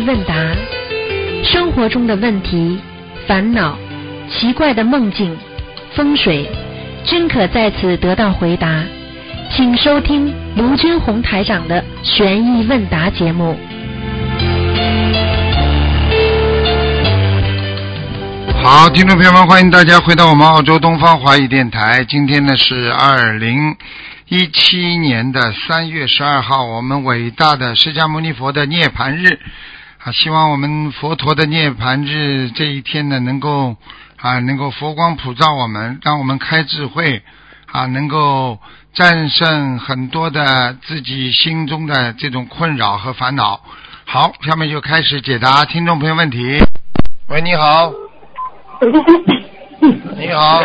问答，生活中的问题、烦恼、奇怪的梦境、风水，均可在此得到回答。请收听卢军红台长的悬疑问答节目。好，听众朋友们，欢迎大家回到我们澳洲东方华语电台。今天呢是二零一七年的三月十二号，我们伟大的释迦牟尼佛的涅盘日啊！希望我们佛陀的涅盘日这一天呢，能够啊，能够佛光普照我们，让我们开智慧啊，能够战胜很多的自己心中的这种困扰和烦恼。好，下面就开始解答听众朋友问题。喂，你好。你好，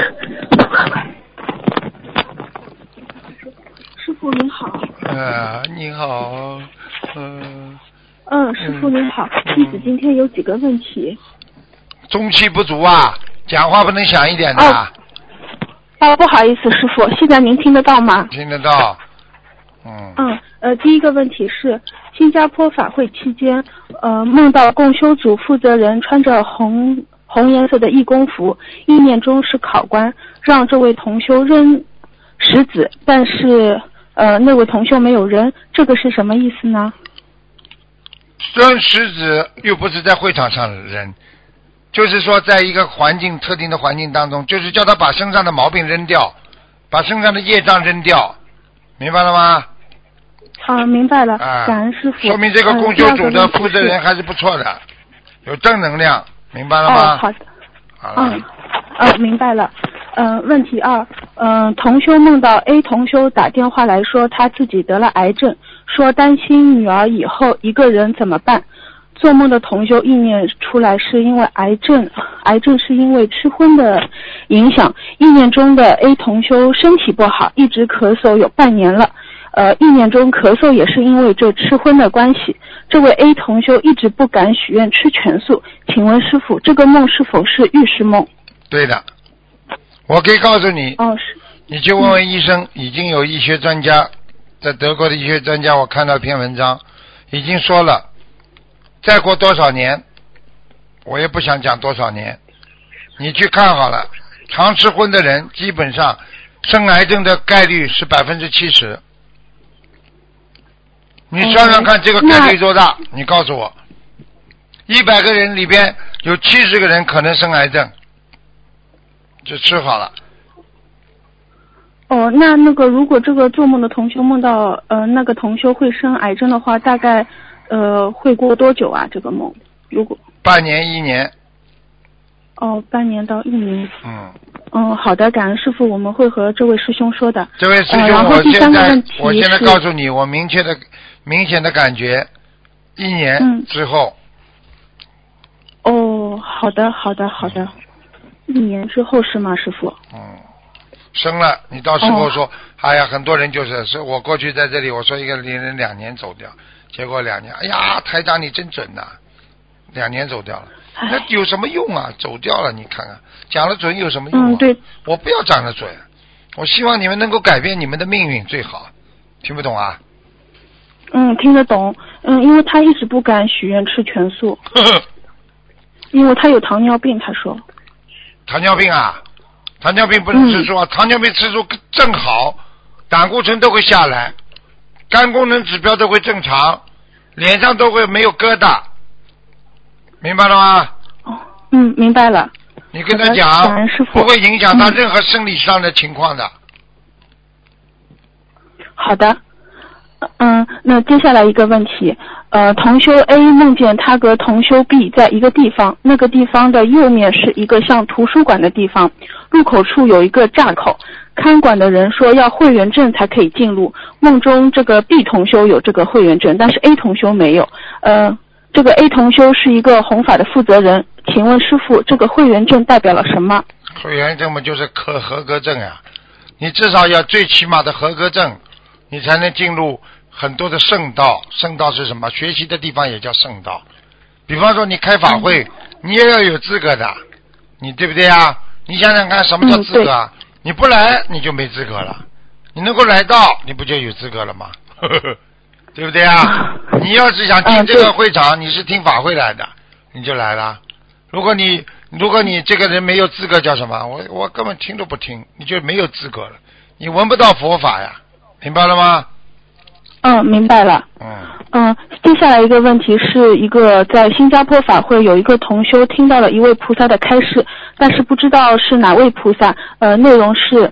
师傅您好。呃，你好，嗯、嗯，师傅您好，弟子今天有几个问题。中气不足啊，讲话不能响一点的，哦啊，不好意思，师傅，现在您听得到吗？听得到？嗯，嗯，呃，第一个问题是，新加坡法会期间，呃，梦到共修组负责人穿着红红颜色的义工服，意念中是考官，让这位同修扔石子，但是呃，那位同修没有扔，这个是什么意思呢？扔石子又不是在会场上扔，就是说在一个环境特定的环境当中，就是叫他把身上的毛病扔掉，把身上的业障扔掉，明白了吗？啊，明白了，啊，感恩师傅。说明这个呃供修组的负责。人还是不错的，有正能量，明白了吗？哦，好的。好了嗯，呃，明白了。嗯、问题二，嗯、同修梦到 A 同修打电话来说他自己得了癌症，说担心女儿以后一个人怎么办。做梦的同修意念出来是因为癌症，癌症是因为吃荤的影响。意念中的 A 同修身体不好，一直咳嗽有半年了。呃，意念中咳嗽也是因为这吃荤的关系。这位 A 同修一直不敢许愿吃全素，请问师傅，这个梦是否是预示梦？对的，我可以告诉你，哦，是，你去问问医生，已经有医学专家，在德国的医学专家，我看到一篇文章，已经说了，再过多少年，我也不想讲多少年，你去看好了，常吃荤的人基本上生癌症的概率是百分之七十。你算算看这个概率多大？你告诉我，一百个人里边有七十个人可能生癌症，就吃好了。哦，那那个如果这个做梦的同修梦到呃那个同修会生癌症的话，大概呃会过多久啊？这个梦，如果半年一年，哦半年到一年。嗯，嗯，好的，感恩师傅，我们会和这位师兄说的。这位师兄，呃然后第我现在三个问题我现在是告诉你，我明确的、明显的感觉，一年嗯之后，哦，好的，好的，好的。一年之后是吗，师傅？嗯，生了，你到时候哦说，哎呀，很多人就是，是我过去在这里，我说一个人两年走掉，结果两年，哎呀，台长你真准呐、两年走掉了，那有什么用啊？走掉了，你看看，讲的准有什么用啊？嗯，对，我不要讲的准，我希望你们能够改变你们的命运最好，听不懂啊？嗯，听得懂。嗯，因为他一直不敢许愿吃全素，因为他有糖尿病，他说。糖尿病啊，糖尿病不能吃嗯素啊，糖尿病吃素正好，胆固醇都会下来，肝功能指标都会正常，脸上都会没有疙瘩，明白了吗？哦，嗯，明白了。你跟他讲不会影响他嗯任何生理上的情况的。好的，嗯，那接下来一个问题，呃，同修 A 梦见他和同修 B 在一个地方，那个地方的右面是一个像图书馆的地方，入口处有一个闸口，看管的人说要会员证才可以进入。梦中这个 B 同修有这个会员证，但是 A 同修没有。呃，这个 A 同修是一个弘法的负责人，请问师傅，这个会员证代表了什么？会员证嘛，就是可合格证呀、你至少要最起码的合格证，你才能进入很多的圣道。圣道是什么？学习的地方也叫圣道。比方说你开法会，你也要有资格的，你对不对啊？你想想看，什么叫嗯资格啊？你不来你就没资格了，你能够来到，你不就有资格了吗？呵呵呵对不对啊？你要是想进这个会场，你是听法会来的，你就来了。如果你如果你这个人没有资格，叫什么？我我根本听都不听，你就没有资格了，你闻不到佛法呀，明白了吗？嗯，明白了。嗯嗯，接下来一个问题是一个在新加坡法会有一个同修听到了一位菩萨的开示，但是不知道是哪位菩萨。呃，内容是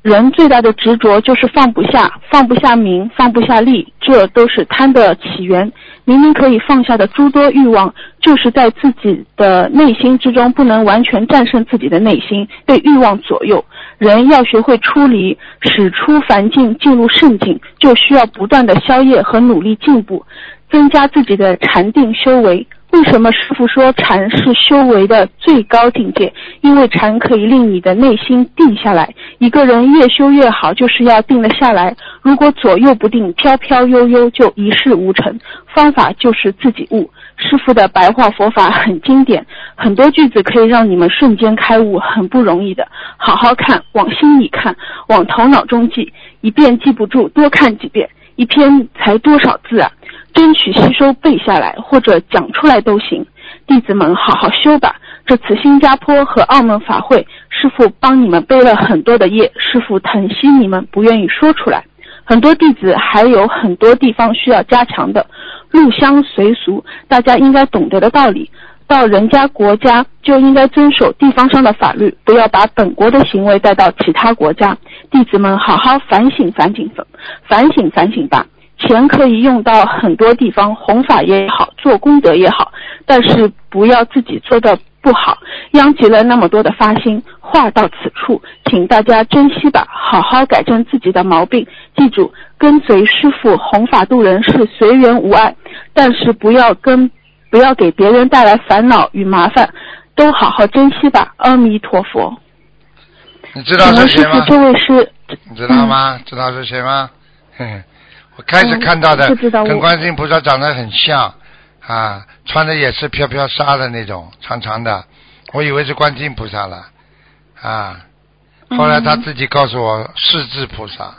人最大的执着就是放不下，放不下名，放不下利，这都是贪的起源。明明可以放下的诸多欲望，就是在自己的内心之中不能完全战胜自己的内心，被欲望左右。人要学会出离，使出凡境进入圣境，就需要不断的消业和努力进步，增加自己的禅定修为。为什么师傅说禅是修为的最高境界？因为禅可以令你的内心定下来。一个人越修越好，就是要定得下来。如果左右不定，飘飘悠悠，就一事无成。方法就是自己悟。师傅的白话佛法很经典，很多句子可以让你们瞬间开悟，很不容易的。好好看，往心里看，往头脑中记，一遍记不住，多看几遍。一篇才多少字啊？争取吸收背下来，或者讲出来都行。弟子们好好修吧。这次新加坡和澳门法会，师傅帮你们背了很多的业，师傅疼惜你们，不愿意说出来。很多弟子还有很多地方需要加强的。入乡随俗，大家应该懂得的道理。到人家国家就应该遵守地方上的法律，不要把本国的行为带到其他国家。弟子们好好反省反省反反省反省吧。钱可以用到很多地方，弘法也好，做功德也好，但是不要自己做的不好，殃及了那么多的发心。话到此处，请大家珍惜吧，好好改正自己的毛病。记住，跟随师父弘法度人是随缘无碍，但是不要跟。不要给别人带来烦恼与麻烦，都好好珍惜吧。阿弥陀佛。你知道是谁吗？这位是。你知道吗？知道是谁吗？我开始看到的跟观世音菩萨长得很像啊，穿的也是飘飘纱的那种长长的，我以为是观世音菩萨了啊。后来他自己告诉我，世智菩萨。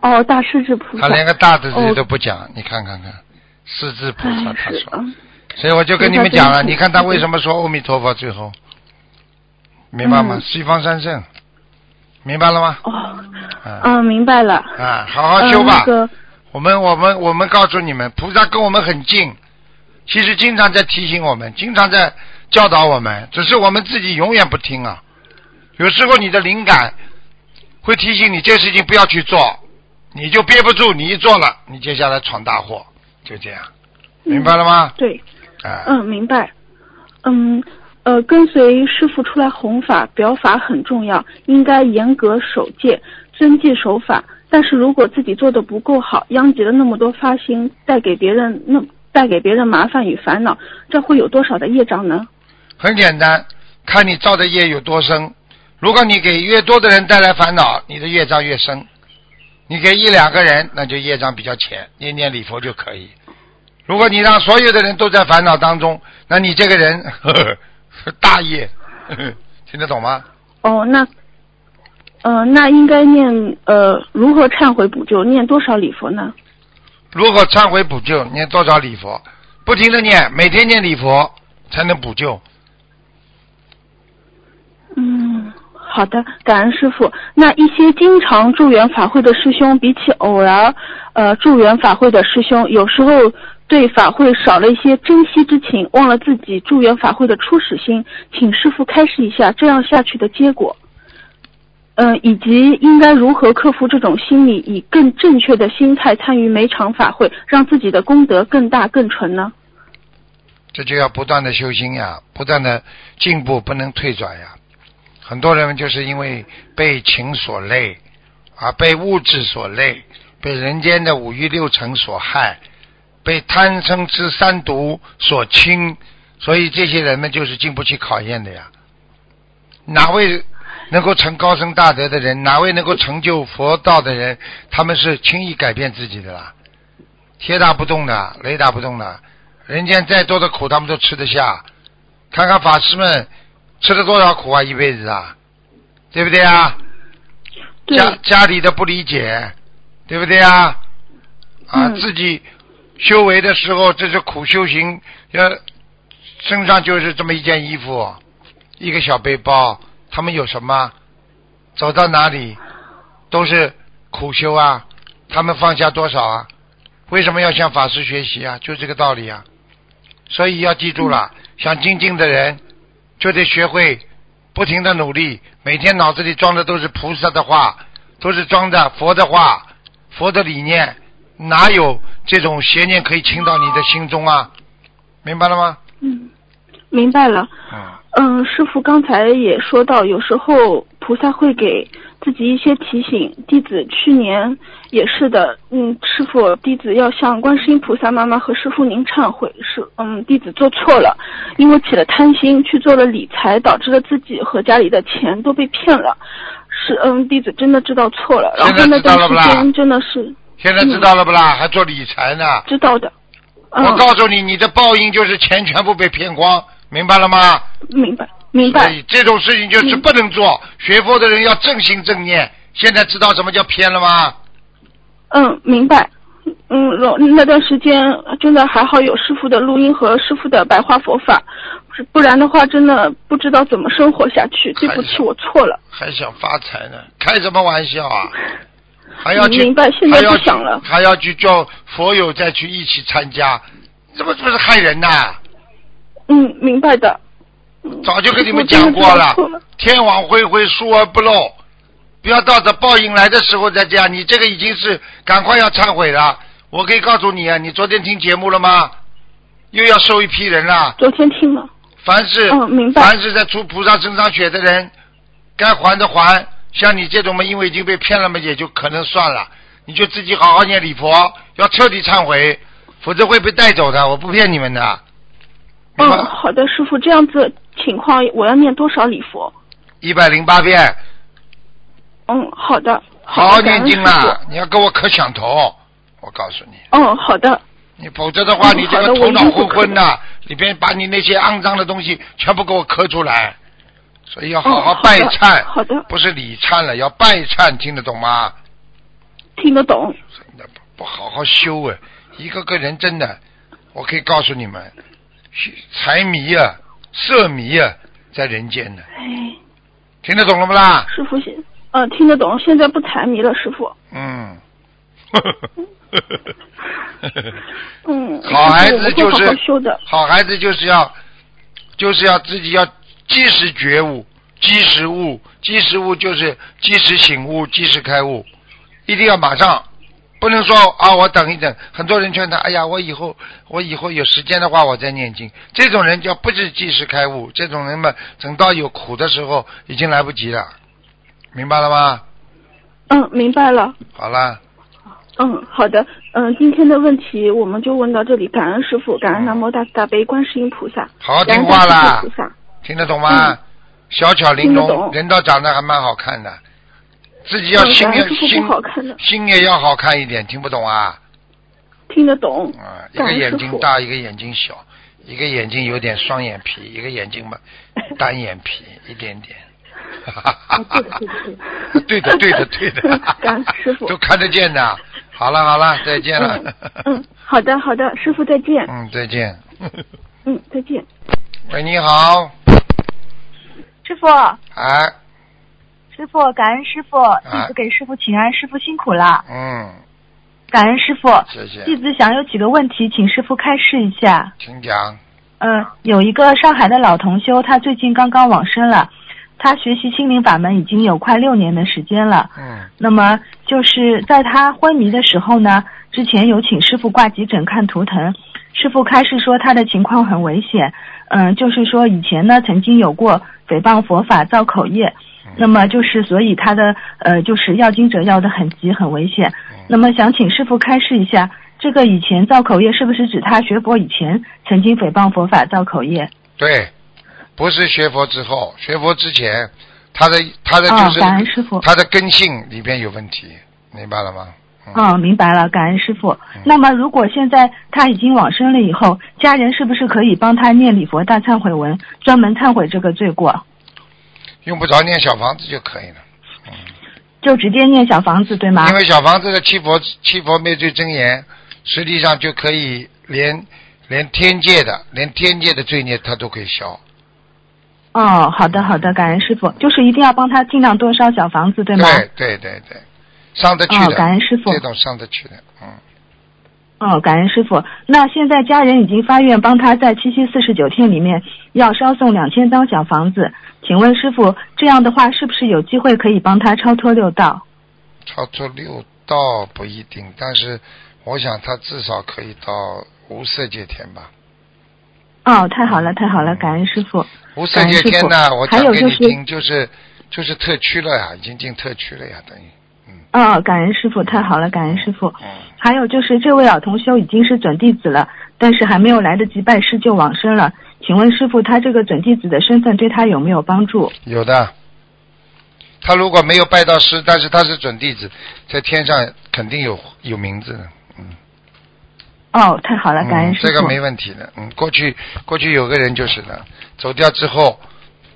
哦，大势至菩萨。他连个大的字都不讲，你看看看，世智菩萨他说。所以我就跟你们讲了，你看他为什么说阿弥陀佛最后，明白吗？西方三圣，明白了吗？哦，嗯，明白了。啊，好好修吧。我们我们我们告诉你们，菩萨跟我们很近，其实经常在提醒我们，经常在教导我们，只是我们自己永远不听啊。有时候你的灵感会提醒你，这事情不要去做，你就憋不住，你一做了，你接下来闯大祸，就这样，明白了吗？对。嗯，明白。嗯，呃，跟随师傅出来弘法表法很重要，应该严格守戒，遵纪守法。但是如果自己做的不够好，殃及了那么多发心，带给别人那带给别人麻烦与烦恼，这会有多少的业障呢？很简单，看你造的业有多深。如果你给越多的人带来烦恼，你的业障越深；你给一两个人，那就业障比较浅，念念礼佛就可以。如果你让所有的人都在烦恼当中，那你这个人呵呵 大业，听得懂吗？哦，那，呃，那应该念呃如何忏悔补救？念多少礼佛呢？如何忏悔补救？念多少礼佛？不停的念，每天念礼佛才能补救。嗯，好的，感恩师傅。那一些经常助缘法会的师兄，比起偶然呃助缘法会的师兄，有时候。对法会少了一些珍惜之情，忘了自己助缘法会的初始心，请师傅开示一下这样下去的结果。嗯，以及应该如何克服这种心理，以更正确的心态参与每场法会，让自己的功德更大更纯呢？这就要不断的修心呀，不断的进步，不能退转呀。很多人就是因为被情所累，啊，被物质所累，被人间的五欲六尘所害。被贪嗔痴三毒所侵，所以这些人们就是经不起考验的呀。哪位能够成高僧大德的人，哪位能够成就佛道的人，他们是轻易改变自己的啦。铁打不动的，雷打不动的，人间再多的苦，他们都吃得下。看看法师们吃了多少苦啊，一辈子啊，对不对啊？家家里的不理解，对不对啊？啊，嗯自己修为的时候，这是苦修行，要身上就是这么一件衣服，一个小背包，他们有什么？走到哪里都是苦修啊，他们放下多少啊？为什么要向法师学习啊？就这个道理啊。所以要记住了，想精进的人就得学会不停的努力，每天脑子里装的都是菩萨的话，都是装的佛的话、佛的理念，哪有这种邪念可以侵到你的心中啊？明白了吗？嗯，明白了。嗯，嗯，师傅刚才也说到，有时候菩萨会给自己一些提醒。弟子去年也是的，嗯，师傅，弟子要向观世音菩萨妈妈和师傅您忏悔，是，嗯，弟子做错了，因为起了贪心去做了理财，导致了自己和家里的钱都被骗了。是，嗯，弟子真的知道错了，然后那段时间真的是现在知道了不啦？还做理财呢？知道的。嗯，我告诉你，你的报应就是钱全部被骗光，明白了吗？明白，明白所。以这种事情就是嗯不能做。学佛的人要正心正念。现在知道什么叫骗了吗？嗯，明白。嗯，然那段时间真的还好有师傅的录音和师傅的白话佛法，不然的话真的不知道怎么生活下去。对不起，我错了。还想发财呢？开什么玩笑啊！还要去，明白现在还要去不想了还要去叫佛友再去一起参加，这不这不是害人呐？嗯，明白的。嗯早就跟你们讲过了。天网恢恢，疏而不漏，不要到这报应来的时候再这样。你这个已经是赶快要忏悔了。我可以告诉你啊，你昨天听节目了吗？又要收一批人了。昨天听了。凡是、嗯明白凡是在出菩萨身上血的人，该还的还。像你这种嘛，因为已经被骗了嘛，也就可能算了。你就自己好好念礼佛，要彻底忏悔，否则会被带走的。我不骗你们的。嗯，好的，师傅，这样子情况我要念多少礼佛？一百零八遍，嗯，好的。好好念经恩师啦！你要跟我磕响头，我告诉你，嗯，好的。你否则的话，嗯你这个头脑昏昏的，里边把你那些肮脏的东西全部给我磕出来。所以要好好拜忏，好的不是礼忏了，要拜忏，听得懂吗？听得懂。真的不不好好修啊！一个个人真的，我可以告诉你们，虚财迷啊、色迷啊，在人间呢，哎，听得懂了不啦？师傅现，嗯，听得懂。现在不财迷了，师傅。嗯。嗯，好孩子就是。好孩子就是要，就是要自己要及时觉悟，即时悟，即时悟就是即时醒悟，即时开悟，一定要马上，不能说啊我等一等。很多人劝他，哎呀我以后我以后有时间的话我再念经。这种人叫不是即时开悟，这种人嘛，等到有苦的时候已经来不及了，明白了吗？嗯，明白了。好了，嗯，好的。嗯，今天的问题我们就问到这里。感恩师傅，感恩南无大慈大悲观世音菩萨，好听话啦菩萨。听得懂吗？嗯小巧玲珑，人倒长得还蛮好看的，自己要嗯，心心心也要好看一点，听不懂啊？听得懂。啊，一个眼睛大，一个眼睛小，一个眼睛有点双眼皮，一个眼睛嘛 单眼皮一点点。对的，对的，对的，对的 师傅都看得见的。好了，好了，再见了。嗯嗯，好的好的，师傅再见。嗯，再见。嗯，再见。喂，你好，师傅，哎，师傅，感恩师傅，弟子给师傅请安，师傅辛苦了，嗯，感恩师傅。谢谢，弟子想有几个问题，请师傅开示一下。请讲。嗯，有一个上海的老同修，他最近刚刚往生了，他学习心灵法门已经有快六年的时间了。嗯那么就是在他昏迷的时候呢，之前有请师傅挂急诊看图腾，师傅开示说他的情况很危险，嗯，就是说以前呢曾经有过诽谤佛法、造口业，那么就是所以他的呃就是要经者要的很急很危险，那么想请师傅开示一下，这个以前造口业是不是指他学佛以前曾经诽谤佛法、造口业？对，不是学佛之后，学佛之前，他的他的哦就是、他的根性里边有问题，明白了吗？嗯，哦，明白了，感恩师傅。那么，如果现在他已经往生了以后，家人是不是可以帮他念礼佛大忏悔文，专门忏悔这个罪过？用不着念小房子就可以了。就直接念小房子对吗？因为小房子的七佛七佛灭罪真言，实际上就可以连连天界的连天界的罪孽他都可以消。哦，好的好的，感恩师傅，就是一定要帮他尽量多烧小房子对吗？对对对对，上得去的。哦，感恩师傅。这种上得去的，嗯。哦，感恩师傅。那现在家人已经发愿帮他在七七四十九天里面要烧送两千张小房子，请问师傅，这样的话是不是有机会可以帮他超脱六道？超脱六道不一定，但是我想他至少可以到无色界天吧。哦，太好了，太好了，感恩师傅。无色界天呢，我讲给你听，就是就是特区了呀，已经进特区了呀，等于。哦，感恩师傅，太好了，感恩师傅。还有就是这位老同修已经是准弟子了，但是还没有来得及拜师就往生了。请问师傅，他这个准弟子的身份对他有没有帮助？有的。他如果没有拜到师，但是他是准弟子，在天上肯定有有名字的。嗯。哦，太好了，感恩师傅。这个没问题的。嗯，过去过去有个人就是的，走掉之后，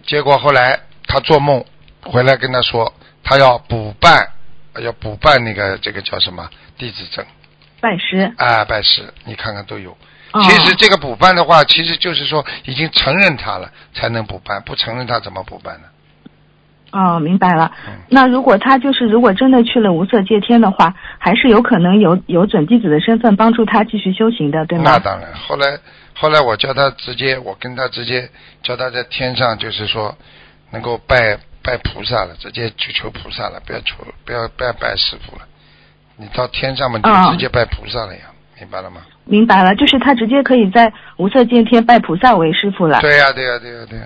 结果后来他做梦回来跟他说，他要补办。要补办那个这个叫什么弟子证？拜师啊，拜师，你看看都有。其实这个补办的话，其实就是说已经承认他了，才能补办，不承认他怎么补办呢？哦，明白了。那如果他就是如果真的去了无色界天的话，还是有可能有有准弟子的身份帮助他继续修行的，对吗？那当然。后来后来我叫他直接，我跟他直接叫他在天上，就是说能够拜。拜菩萨了，直接去求菩萨了，不要求，不要拜拜师傅了。你到天上嘛，就直接拜菩萨了呀，明白了吗？明白了，就是他直接可以在无色界天拜菩萨为师傅了。对呀，对呀，对呀，对呀。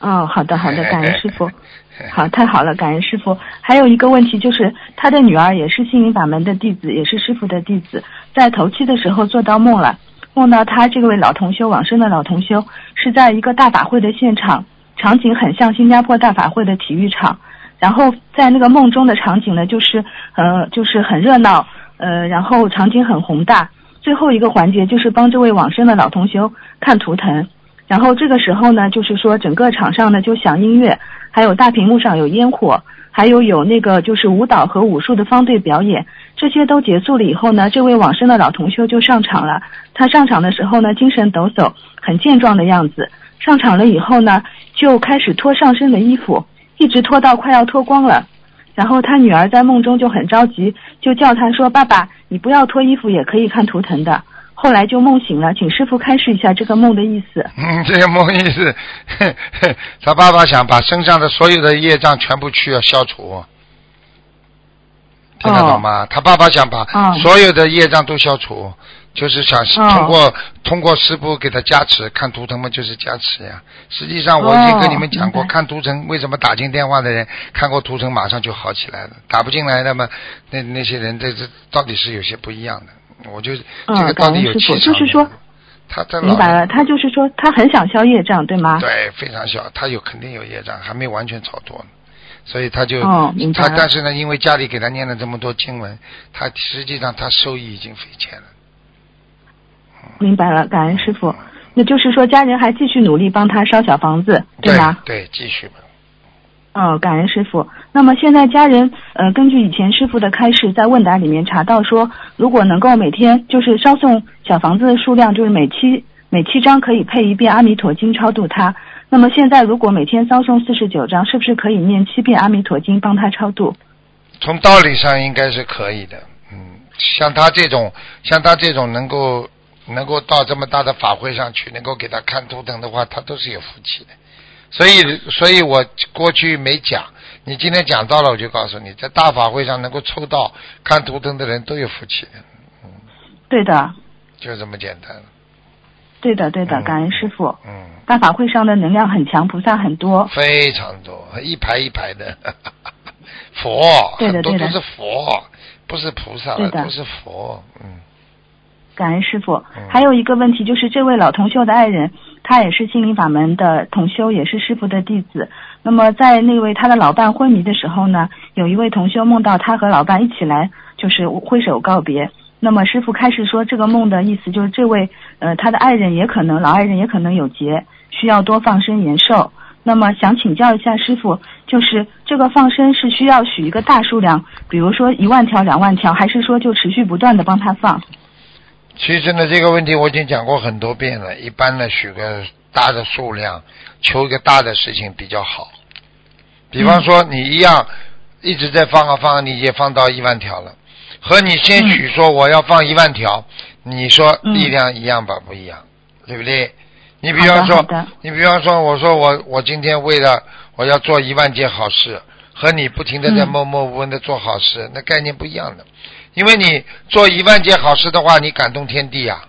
哦，好的，好的，感恩师傅。好，太好了，感恩师傅。还有一个问题就是，他的女儿也是心灵法门的弟子，也是师傅的弟子，在头七的时候做到梦了，梦到他这位老同修往生的老同修是在一个大法会的现场。场景很像新加坡大法会的体育场，然后在那个梦中的场景呢，就是呃，就是很热闹，呃，然后场景很宏大。最后一个环节就是帮这位往生的老同修看图腾，然后这个时候呢，就是说整个场上呢就响音乐，还有大屏幕上有烟火，还有有那个就是舞蹈和武术的方队表演。这些都结束了以后呢，这位往生的老同修就上场了。他上场的时候呢，精神抖擞，很健壮的样子。上场了以后呢，就开始脱上身的衣服，一直脱到快要脱光了。然后他女儿在梦中就很着急，就叫他说：“爸爸，你不要脱衣服也可以看图腾的。”后来就梦醒了，请师傅开示一下这个梦的意思。嗯，这个梦意思，他爸爸想把身上的所有的业障全部去要消除，听得懂吗？他爸爸想把所有的业障都消除。就是想通过通过师傅给他加持，看图腾嘛就是加持呀。实际上我已经跟你们讲过，看图腾为什么打进电话的人看过图腾马上就好起来了，打不进来的嘛，那那些人这这到底是有些不一样的。我就这个到底有气场。就是说，他他明白了，他就是说他很想消业障，对吗？对，非常小，他有肯定有业障，还没完全超脱呢，所以他就他但是呢，因为家里给他念了这么多经文，他实际上他收益已经匪浅了。明白了，感恩师傅。那就是说，家人还继续努力帮他烧小房子，对吗？对，继续吧。哦，感恩师傅。那么现在家人呃，根据以前师傅的开示，在问答里面查到说，如果能够每天就是烧送小房子的数量，就是每七每七张可以配一遍阿弥陀经超度他。那么现在如果每天烧送四十九张，是不是可以念七遍阿弥陀经帮他超度？从道理上应该是可以的。嗯，像他这种，像他这种能够。能够到这么大的法会上去，能够给他看图腾的话，他都是有福气的。所以，所以我过去没讲，你今天讲到了，我就告诉你，在大法会上能够抽到看图腾的人都有福气的。嗯，对的，就这么简单。对的，对的，感恩师傅。嗯。大法会上的能量很强，菩萨很多。非常多，一排一排的 佛，很多都是佛，不是菩萨了，都是佛。嗯。感恩师傅，还有一个问题就是，这位老同修的爱人，他也是心灵法门的同修，也是师傅的弟子。那么在那位他的老伴昏迷的时候呢，有一位同修梦到他和老伴一起来，就是挥手告别。那么师傅开始说，这个梦的意思就是，这位呃他的爱人也可能老爱人也可能有劫，需要多放生延寿。那么想请教一下师傅，就是这个放生是需要许一个大数量，比如说一万条、两万条，还是说就持续不断的帮他放？其实呢，这个问题我已经讲过很多遍了。一般呢，许个大的数量，求一个大的事情比较好。比方说，你一样一直在放啊放啊，你也放到一万条了，和你先许说我要放一万条，你说嗯力量一样吧？不一样，对不对？你比方说，你比方说，我说我我今天为了我要做一万件好事，和你不停的在嗯默默无闻的做好事，那概念不一样的。因为你做一万件好事的话，你感动天地呀、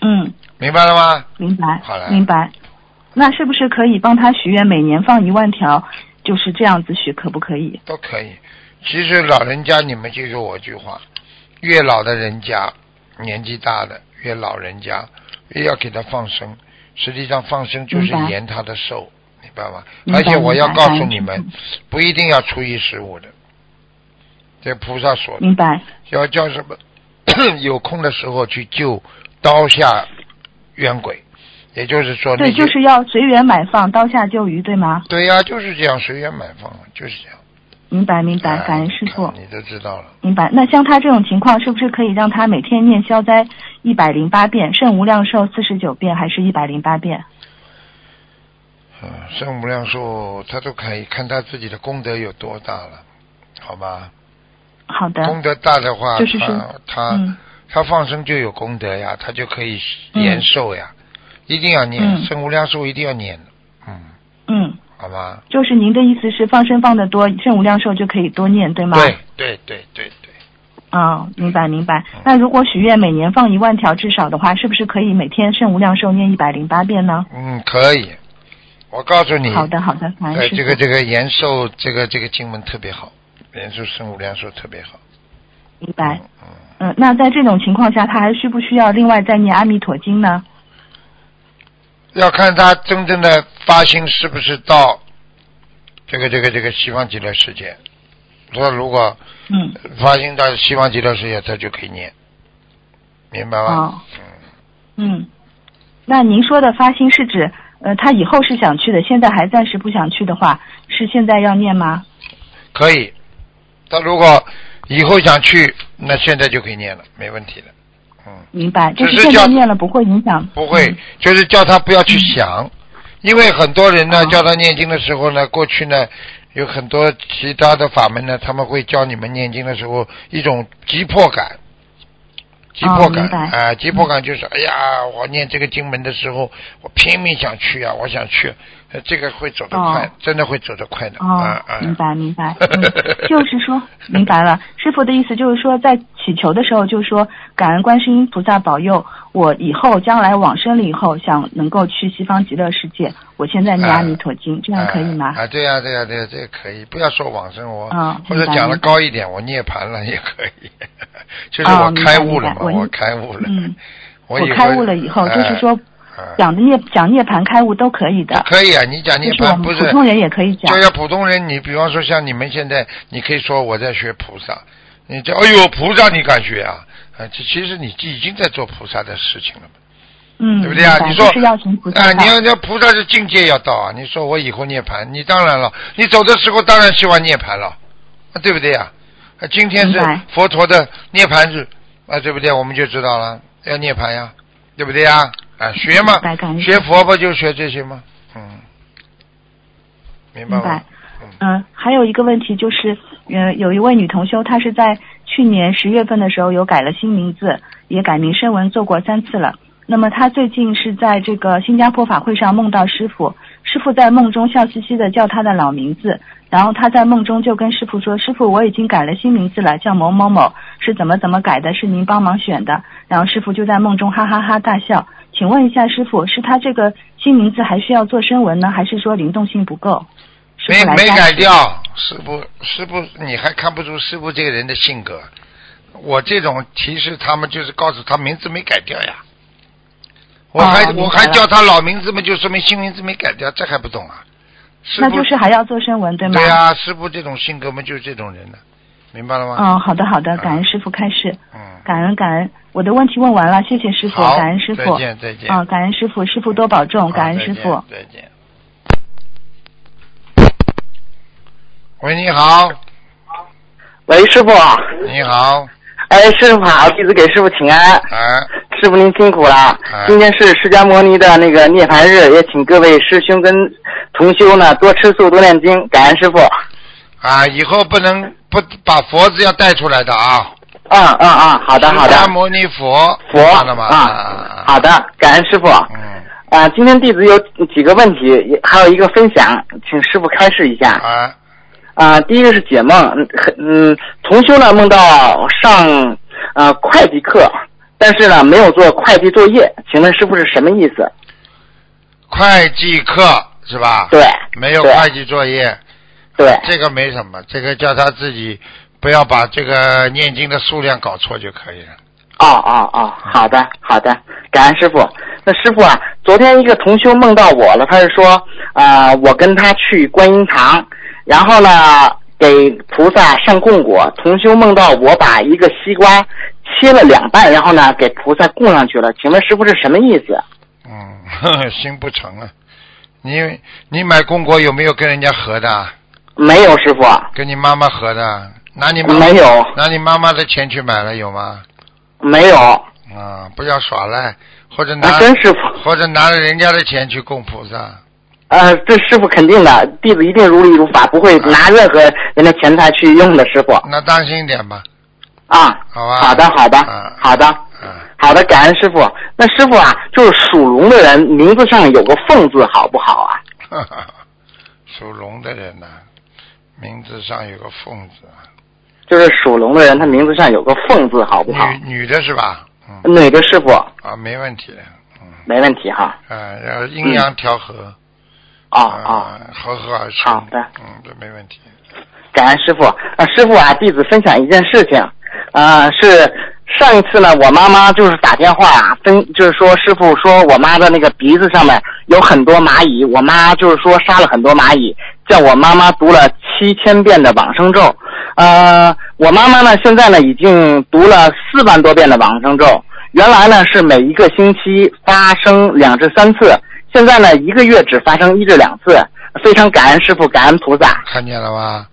嗯，明白了吗？明白好了，明白。那是不是可以帮他许愿，每年放一万条，就是这样子许，可不可以？都可以。其实老人家，你们记住我句话：越老的人家，年纪大的越老人家，越要给他放生。实际上，放生就是延他的寿，明白吗？而且我要告诉你们，不一定要初一十五的，这菩萨说的，明白，要叫什么？有空的时候去救刀下冤鬼，也就是说对，就是要随缘买放，刀下救鱼，对吗？对呀、就是这样，随缘买放，就是这样。明白，明白，哎感恩师傅。你都知道了。明白。那像他这种情况，是不是可以让他每天念消灾一百零八遍，圣无量寿四十九遍，还是一百零八遍？嗯，圣无量寿他都可以看他自己的功德有多大了，好吧？好的，功德大的话，就是说他他、嗯，他放生就有功德呀，他就可以延寿呀，一定要念、嗯。圣无量寿，一定要念，嗯，嗯，好吗？就是您的意思是放生放的多，圣无量寿就可以多念，对吗？对对对对对，啊、明白明白。嗯。那如果许愿每年放一万条至少的话，是不是可以每天圣无量寿念一百零八遍呢？嗯，可以。我告诉你，好的好的，感恩呃，这个这个延寿，这个这个经文特别好，延寿圣无量寿特别好。明白。嗯，嗯，那在这种情况下，他还需不需要另外再念阿弥陀经呢？要看他真正的发心是不是到这个这个这个西方极乐世界。说如果嗯，发心到西方极乐世界，他就可以念，明白吗？哦嗯，那您说的发心是指，呃，他以后是想去的，现在还暂时不想去的话，是现在要念吗？可以。他如果以后想去，那现在就可以念了，没问题的。嗯，明白，就是叫现在念了不会影响。不会，嗯。就是叫他不要去想，因为很多人呢，哦叫他念经的时候呢，过去呢。有很多其他的法门呢，他们会教你们念经的时候一种急迫感，急迫感啊、急迫感就是，哎呀，我念这个经文的时候，我拼命想去啊，我想去，呃这个会走得快，哦真的会走得快的，哦明白明白，嗯，就是说明白了。师傅的意思就是说，在祈求的时候，就是说感恩观世音菩萨保佑我以后将来往生了以后，想能够去西方极乐世界。我现在念阿弥陀经，这样可以吗？啊，对呀、对呀、对呀、这个可以，不要说往生我，或者讲的高一点，我涅槃了也可以，就是我开悟了嘛，我我开悟了，嗯，我我开悟了以后，就是说哎讲的涅讲涅槃开悟都可以的，可以啊，你讲涅就是我槃不是普通人也可以讲就。要普通人，你比方说像你们现在，你可以说我在学菩萨，你这哎呦菩萨你敢学啊？啊，这其实你已经在做菩萨的事情了嘛。嗯，对不对啊你说就是要行菩萨啊，道你要要菩萨是境界要到啊！你说我以后涅槃，你当然了，你走的时候当然希望涅槃了，啊，对不对呀、啊？今天是佛陀的涅槃日啊，对不对？我们就知道了，要涅槃呀，对不对呀？啊，学嘛学佛不就学这些吗？嗯，明白吗明白？嗯，嗯，还有一个问题就是，呃，有一位女同修，她是在去年十月份的时候有改了新名字，也改名声文做过三次了。那么她最近是在这个新加坡法会上梦到师傅，师傅在梦中笑嘻嘻的叫她的老名字，然后她在梦中就跟师傅说：“师傅，我已经改了新名字了，叫某某某，是怎么怎么改的？是您帮忙选的。”然后师傅就在梦中哈哈哈大笑。请问一下师傅，是他这个新名字还需要做声纹呢，还是说灵动性不够？没没改掉，师傅师傅你还看不出师傅这个人的性格？我这种提示他们就是告诉他名字没改掉呀。我还、哦我还叫他老名字嘛，就说明新名字没改掉，这还不懂啊？那就是还要做声纹，对吗？对啊，师傅这种性格嘛，就是这种人呢，明白了吗？嗯，好的好的，感恩师傅开示，嗯，感恩感恩，我的问题问完了，谢谢师傅，感恩师傅再，见再见。啊，感恩师傅，师傅多保重，感恩师傅。再见。喂，你好，喂，师傅。你好，哎，师傅好，弟子给师傅请安。哎，师傅您辛苦了。哎今天是释迦牟尼的那个涅槃日，也请各位师兄跟同修呢多吃素多念经，感恩师傅。啊，以后不能不把佛字要带出来的啊。嗯嗯嗯，好的好的。释迦牟尼佛，佛？啊，好的，感恩师傅。嗯，啊，今天弟子有几个问题，还有一个分享，请师傅开示一下。啊，啊，第一个是解梦，嗯很嗯，同修呢梦到上呃会计课，但是呢没有做会计作业，请问师傅是什么意思？会计课是吧？对没有会计作业，对，这个没什么，这个叫他自己不要把这个念经的数量搞错就可以了。哦哦哦，好的好的，感恩师傅。那师傅啊，昨天一个同修梦到我了，他是说啊、我跟他去观音堂，然后呢给菩萨上供果。同修梦到我把一个西瓜切了两半，然后呢给菩萨供上去了，请问师傅是什么意思？嗯，呵 呵心不诚啊。你你买供果有没有跟人家合的？没有师傅，跟你妈妈合的？拿你妈妈没有拿你妈妈的钱去买了有吗？没有，啊，不要耍赖，或者拿啊，真师傅。或者拿着人家的钱去供菩萨。呃，这师傅肯定的，弟子一定如理如法，不会拿任何人的钱财去用的，师傅。那当心一点吧，啊，好吧？好的，好的啊，好的，嗯，好的，感恩师傅。那师傅啊，就是属龙的人名字上有个凤字，好不好啊？属龙的人呐、名字上有个凤字，就是属龙的人，他名字上有个凤字，好不好？女女的是吧？嗯，哪个师傅？啊，没问题的，嗯，没问题哈。啊，然后阴阳调和，哦啊哦，，和和而成，好的嗯，这没问题。感恩师傅。啊，师傅啊，弟子分享一件事情，啊，是上一次呢，我妈妈就是打电话啊，分就是说师傅说我妈的那个鼻子上面有很多蚂蚁，我妈就是说杀了很多蚂蚁，叫我妈妈读了七千遍的往生咒。呃，我妈妈呢现在呢已经读了四万多遍的往生咒，原来呢是每一个星期发生两至三次，现在呢一个月只发生一至两次。非常感恩师傅，感恩菩萨。看见了吧？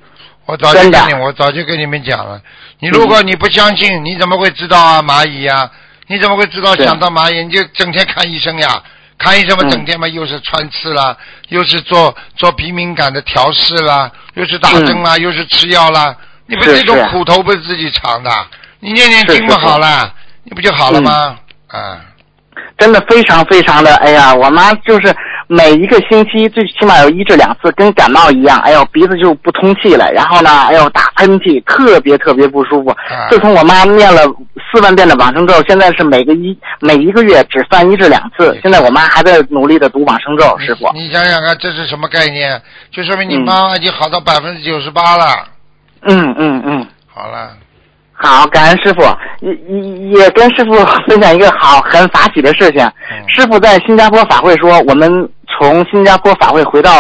我早就跟你，我早就跟你们讲了。你如果你不相信，你怎么会知道啊蚂蚁呀、你怎么会知道想到蚂蚁？你就整天看医生呀，看医生嘛，嗯整天嘛又是穿刺啦，又是做做鼻敏感的调试啦，又是打针啦，又是吃药啦。你不嗯是这种苦头不是自己尝的？你念念经不好啦，你不就好了吗？啊，真的非常非常的，哎呀，我妈就是每一个星期最起码有一至两次，跟感冒一样，哎呦鼻子就不通气了，然后呢，哎呦打喷嚏，特别特别不舒服。啊自从我妈念了四万遍的往生咒，现在是每个一每一个月只犯一至两次，现在我妈还在努力的读往生咒，师傅。你你想想看，这是什么概念？就说明你嗯妈妈已经好到百分之九十八了。嗯嗯嗯。好了，好，感恩师傅，也也也跟师傅 分享一个好很法喜的事情。嗯师傅在新加坡法会说，我们从新加坡法会回到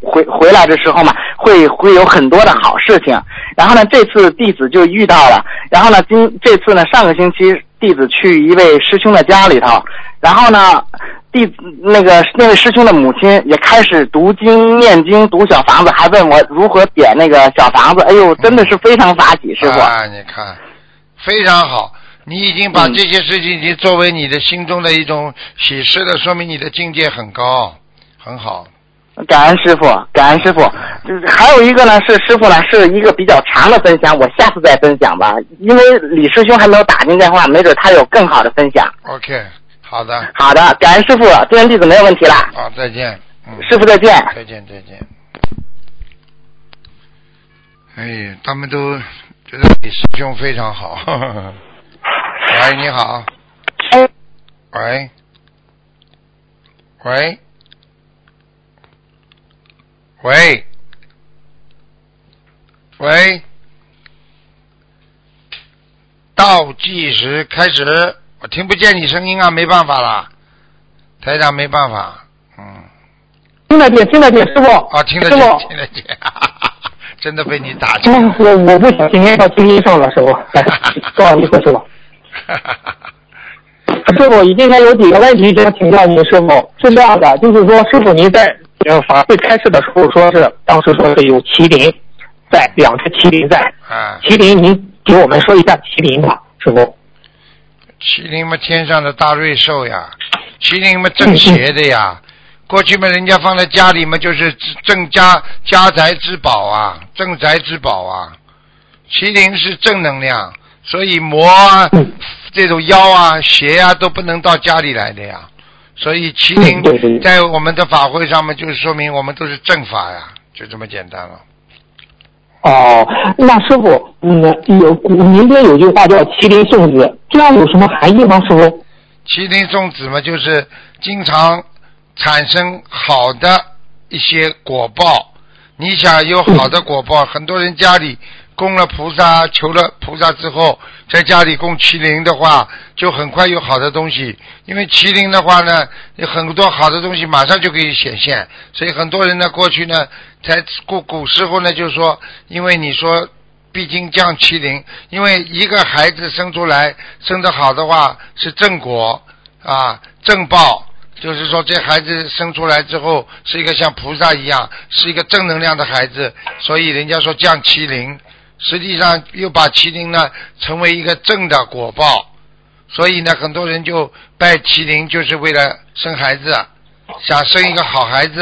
回回来的时候嘛，会会有很多的好事情。然后呢，这次弟子就遇到了。然后呢，今这次呢，上个星期弟子去一位师兄的家里头，然后呢，弟那个那位师兄的母亲也开始读经念经读小房子，还问我如何点那个小房子。哎呦，真的是非常法喜，师傅。啊，你看，非常好，你已经把嗯这些事情已经作为你的心中的一种喜事了，说明你的境界很高，很好。感恩师傅，感恩师傅。还有一个呢，是师傅呢是一个比较长的分享，我下次再分享吧，因为李师兄还没有打进电话，没准他有更好的分享。OK，好的，好的，感恩师傅，这人弟子没有问题了。好，再见。嗯，师傅再见。再见，再见。哎，他们都觉得你师兄非常好。喂，你好。哎。喂。喂。喂。喂。倒计时开始，我听不见你声音啊，没办法了，台长没办法，嗯。听得见，听得见，师傅。啊，听得见，听得见，真的被你打中嗯，我我不小心念到经音上了，师傅，哎，不好意思，师傅。师傅，今天有几个问题想请教您，师傅是这样的，就是说，师傅您在呃法会开始的时候说是当时说是有麒麟，在，两只麒麟在。啊，麒麟，您给我们说一下麒麟吧，师傅。麒麟嘛，天上的大瑞兽呀，麒麟嘛，正邪的呀。过去嘛，人家放在家里嘛，就是镇家家宅之宝啊，镇宅之宝啊。麒麟是正能量，所以魔啊，这种妖啊、邪啊都不能到家里来的呀。所以麒麟在我们的法会上面，就是说明我们都是正法呀，就这么简单了。哦，那师傅，嗯，有民间有句话叫“麒麟送子”，这样有什么含义吗？师傅？麒麟送子嘛，就是经常产生好的一些果报。你想有好的果报，很多人家里供了菩萨，求了菩萨之后，在家里供麒麟的话，就很快有好的东西。因为麒麟的话呢，有很多好的东西马上就可以显现，所以很多人呢，过去呢，在古古时候呢，就说，因为你说毕竟降麒麟，因为一个孩子生出来生得好的话是正果啊，正报。就是说，这孩子生出来之后是一个像菩萨一样，是一个正能量的孩子，所以人家说降麒麟，实际上又把麒麟呢成为一个正的果报，所以呢，很多人就拜麒麟，就是为了生孩子，想生一个好孩子，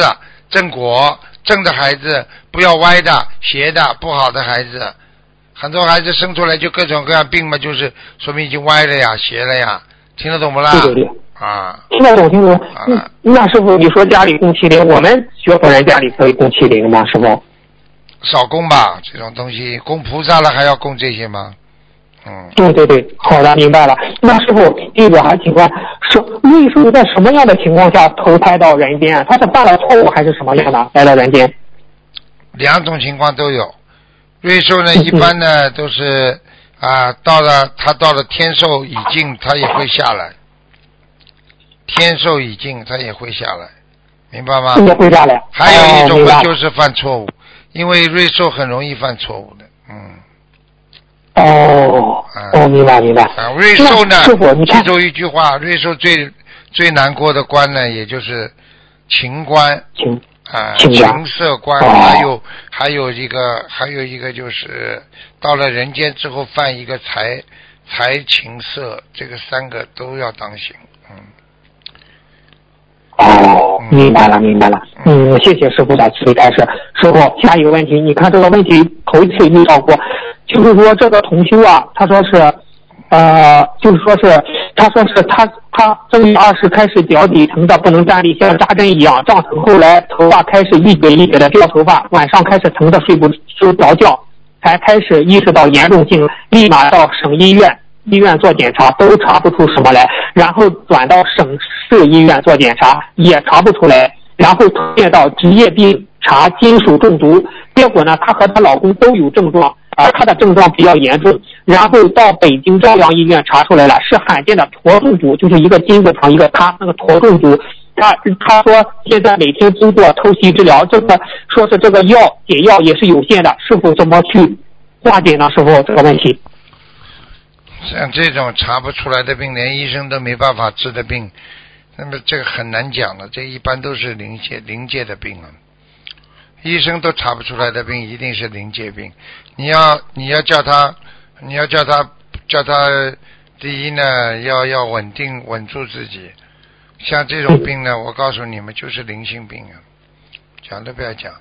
正果正的孩子，不要歪的、邪的、不好的孩子。很多孩子生出来就各种各样病嘛，就是说明已经歪了呀、邪了呀，听得懂不啦？对对对。啊，听得懂，听得懂。啊那师傅，你说家里供麒麟，我们学佛人家里可以供麒麟吗？师傅？少供吧，这种东西供菩萨了还要供这些吗？嗯。对对对，好的，明白了。那师傅，第一个还请问，是瑞兽在什么样的情况下投胎到人间？他是犯了错误还是什么样的来到人间？两种情况都有。瑞兽呢，一般呢都是啊，到了他到了天寿已尽，他也会下来。天寿已尽，他也会下来，明白吗？也会下来。还有一种呢，就是犯错误，因为瑞兽很容易犯错误的，嗯。哦，哦，明白明白。啊，瑞兽呢，记住一句话，瑞兽最最难过的关呢，也就是情关。情啊，情色关，还有还有一个还有一个就是到了人间之后犯一个财财情色，这个三个都要当心，嗯。哦，明白了，明白了。嗯，谢谢师傅的慈悲开示。师傅，下一个问题，你看这个问题头一次遇到过，就是说这个同修啊，他说是，呃，就是说是，他说是他他正月二十开始脚底疼的不能站立，像扎针一样胀疼，后来头发开始一节一节的掉头发，晚上开始疼的睡不睡不着觉，才开始意识到严重性，立马到省医院。医院做检查都查不出什么来，然后转到省市医院做检查也查不出来，然后推荐到职业病查金属中毒，结果呢，她和她老公都有症状，而她的症状比较严重，然后到北京朝阳医院查出来了，是罕见的沱中毒，就是一个金字旁一个他那个沱中毒，他他说现在每天经过透析治疗，这个说是这个药解药也是有限的，是否怎么去化解呢？师傅这个问题。像这种查不出来的病，连医生都没办法治的病，那么这个很难讲了。这一般都是临界临界的病啊，医生都查不出来的病，一定是临界病。你要你要叫他，你要叫他叫他，第一呢，要要稳定稳住自己。像这种病呢，我告诉你们，就是灵性病啊，讲都不要讲。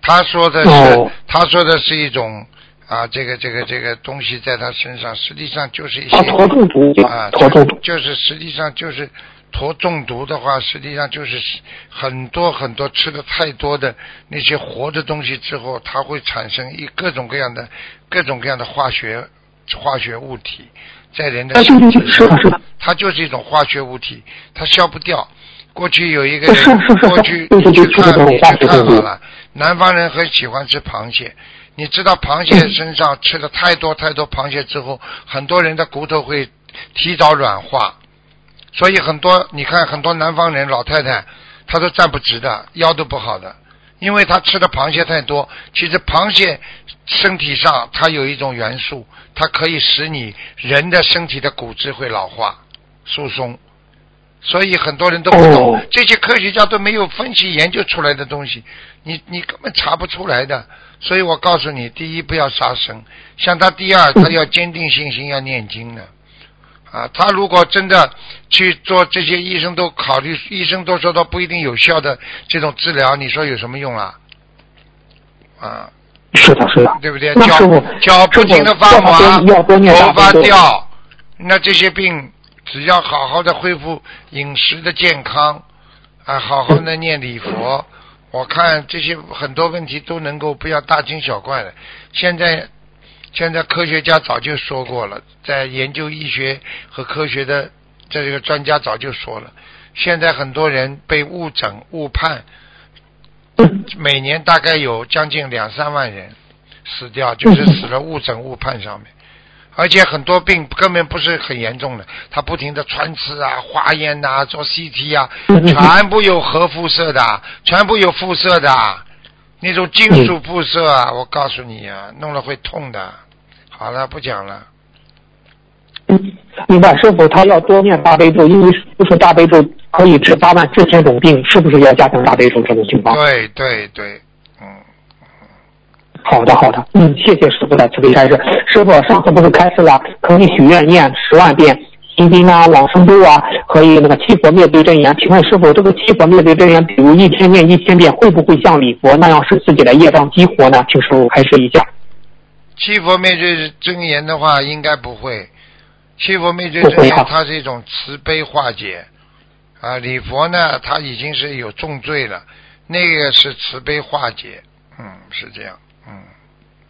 他说的是，他说的是一种。啊，这个这个这个东西在他身上，实际上就是一些沱中毒啊，沱中毒就是实际上就是沱中毒的话，实际上就是很多很多吃的太多的那些活的东西之后，它会产生一各种各样的各种各样的化学化学物体在人的身体上，它就是一种化学物体，它消不掉。过去有一个人，过去去看你去看好了，南方人很喜欢吃螃蟹。你知道螃蟹身上吃了太多太多螃蟹之后，很多人的骨头会提早软化，所以很多你看很多南方人老太太，她都站不直的，腰都不好的，因为她吃的螃蟹太多。其实螃蟹身体上它有一种元素，它可以使你人的身体的骨质会老化、疏松。所以很多人都不懂，哦这些科学家都没有分析研究出来的东西，你你根本查不出来的。所以我告诉你，第一不要杀生，像他第二，他要坚定信心，要念经的。啊，他如果真的去做这些医生都考虑，医生都说他不一定有效的这种治疗，你说有什么用啊？啊，是的，是的。对不对？脚脚不停的发麻，头发掉，那这些病只要好好的恢复饮食的健康，啊，好好的念礼佛，我看这些很多问题都能够不要大惊小怪的。现在现在科学家早就说过了，在研究医学和科学的这个专家早就说了，现在很多人被误诊误判，每年大概有将近两三万人死掉，就是死了误诊误判上面。而且很多病根本不是很严重的，他不停的穿刺啊、化验呐、做 CT 啊，全部有核辐射的，全部有辐射的，那种金属辐射啊，我告诉你啊，弄了会痛的。好了，不讲了。嗯，明白，师傅他要多念大悲咒，因为不是大悲咒可以治八万四千种病，是不是要加强大悲咒这种情况？对对对，嗯，好的，好的，嗯，谢谢师傅的慈悲开示。师傅上次不是开示了，可以许愿念十万遍心经啊、往生咒啊，可以那个七佛灭罪真言。请问师傅，这个七佛灭罪真言，比如一天念一千遍，会不会像礼佛那样使自己的业障激活呢？请师傅开示一下。七佛灭罪真言的话，应该不会。七佛灭罪真言它是一种慈悲化解啊。礼佛呢，它已经是有重罪了，那个是慈悲化解，嗯，是这样，嗯。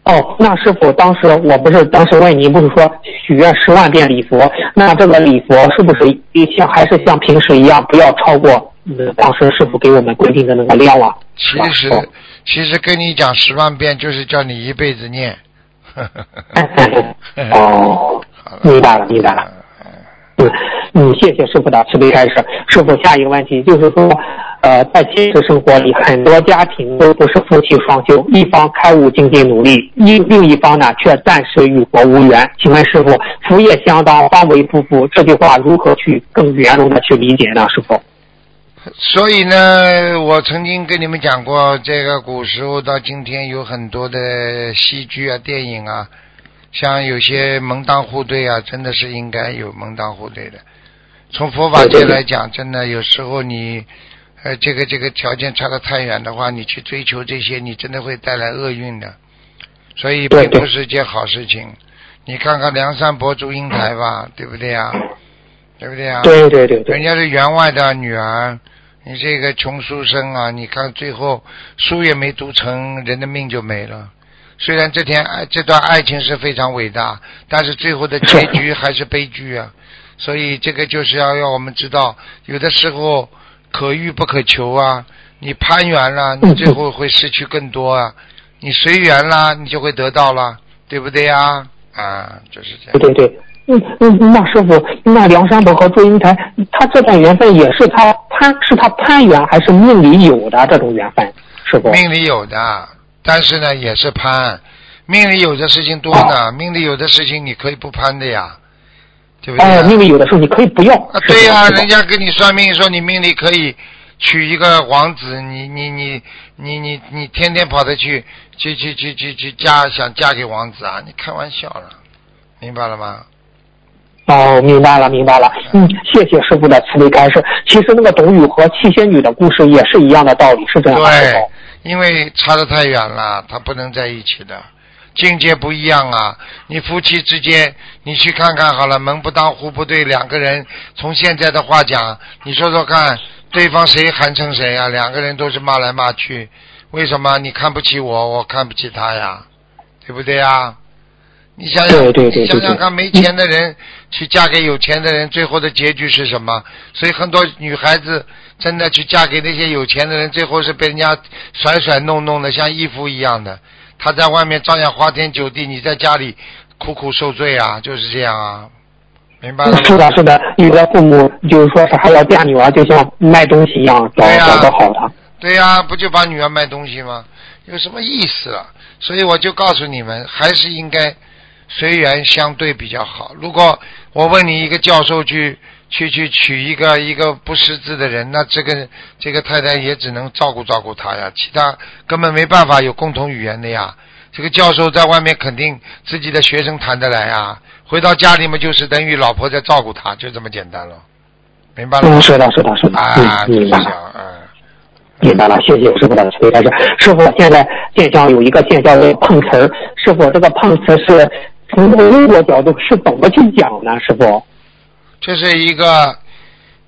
哦，那师傅，当时我不是当时问您，不是说许愿十万遍礼佛？那这个礼佛是不是像还是像平时一样，不要超过嗯当时师傅给我们规定的那个量啊？其实哦其实跟你讲十万遍，就是叫你一辈子念。哦，明白了，明白了。嗯，谢谢师傅的慈悲开示。师傅，下一个问题就是说，呃，在现实生活里，很多家庭都不是夫妻双修，一方开悟精进努力，一另一方呢却暂时与佛无缘。请问师傅，福业相当，方为夫妇，这句话如何去更圆融的去理解呢？师傅？所以呢，我曾经跟你们讲过，这个古时候到今天有很多的戏剧啊、电影啊，像有些门当户对啊，真的是应该有门当户对的。从佛法界来讲，真的有时候你，呃，这个这个条件差得太远的话，你去追求这些，你真的会带来厄运的。所以并不是件好事情。你看看梁山伯祝英台吧，对不对呀？对不对呀？对对对对人家是员外的女儿，你这个穷书生啊，你看最后书也没读成，人的命就没了。虽然这天爱这段爱情是非常伟大，但是最后的结 局还是悲剧啊。所以这个就是要让我们知道，有的时候可遇不可求啊。你攀缘了，你最后会失去更多啊。你随缘啦，你就会得到了，对不对呀？啊，就是这样。对对，嗯嗯，那师傅，那梁山伯和祝英台，他这段缘分也是他攀，是他攀缘还是命里有的这种缘分？师傅？命里有的，但是呢也是攀。命里有的事情多呢，命里有的事情你可以不攀的呀，对不对呀？哦，命里有的时候你可以不要。啊，对呀、人家给你算命说你命里可以娶一个王子，你你你你你你天天跑着去去去去去去嫁想嫁给王子啊？你开玩笑了，明白了吗？哦，明白了，明白了。嗯，谢谢师傅的慈悲开示。其实那个董宇和七仙女的故事也是一样的道理，是这样的。对傅，因为差得太远了，他不能在一起的，境界不一样啊。你夫妻之间，你去看看好了，门不当户不对，两个人从现在的话讲，你说说看，对方谁寒碜谁啊？两个人都是骂来骂去，为什么你看不起我，我看不起他呀？对不对呀？你想想，对对对你想想看，没钱的人去嫁给有钱的人，最后的结局是什么？所以很多女孩子真的去嫁给那些有钱的人，最后是被人家甩甩弄弄的，像衣服一样的。她在外面照样花天酒地，你在家里苦苦受罪啊，就是这样啊，明白了吗？是的，是的，有的父母就是说是还要嫁女儿，就像卖东西一样，找对呀找个好的。对呀、不就把女儿卖东西吗？有什么意思啊？所以我就告诉你们，还是应该随缘相对比较好。如果我问你一个教授去去去娶一个一个不识字的人，那这个这个太太也只能照顾照顾他呀，其他根本没办法有共同语言的呀。这个教授在外面肯定自己的学生谈得来呀，回到家里面就是等于老婆在照顾他，就这么简单了，明白了吗？嗯，是的，是的，是的，啊，嗯，就是这明白了。样，嗯。明白了，谢谢师傅的慈悲开示。师傅，现在现象有一个现象叫碰瓷儿，师傅这个碰瓷是从这个因果角度是怎么去讲呢？师傅？这是一个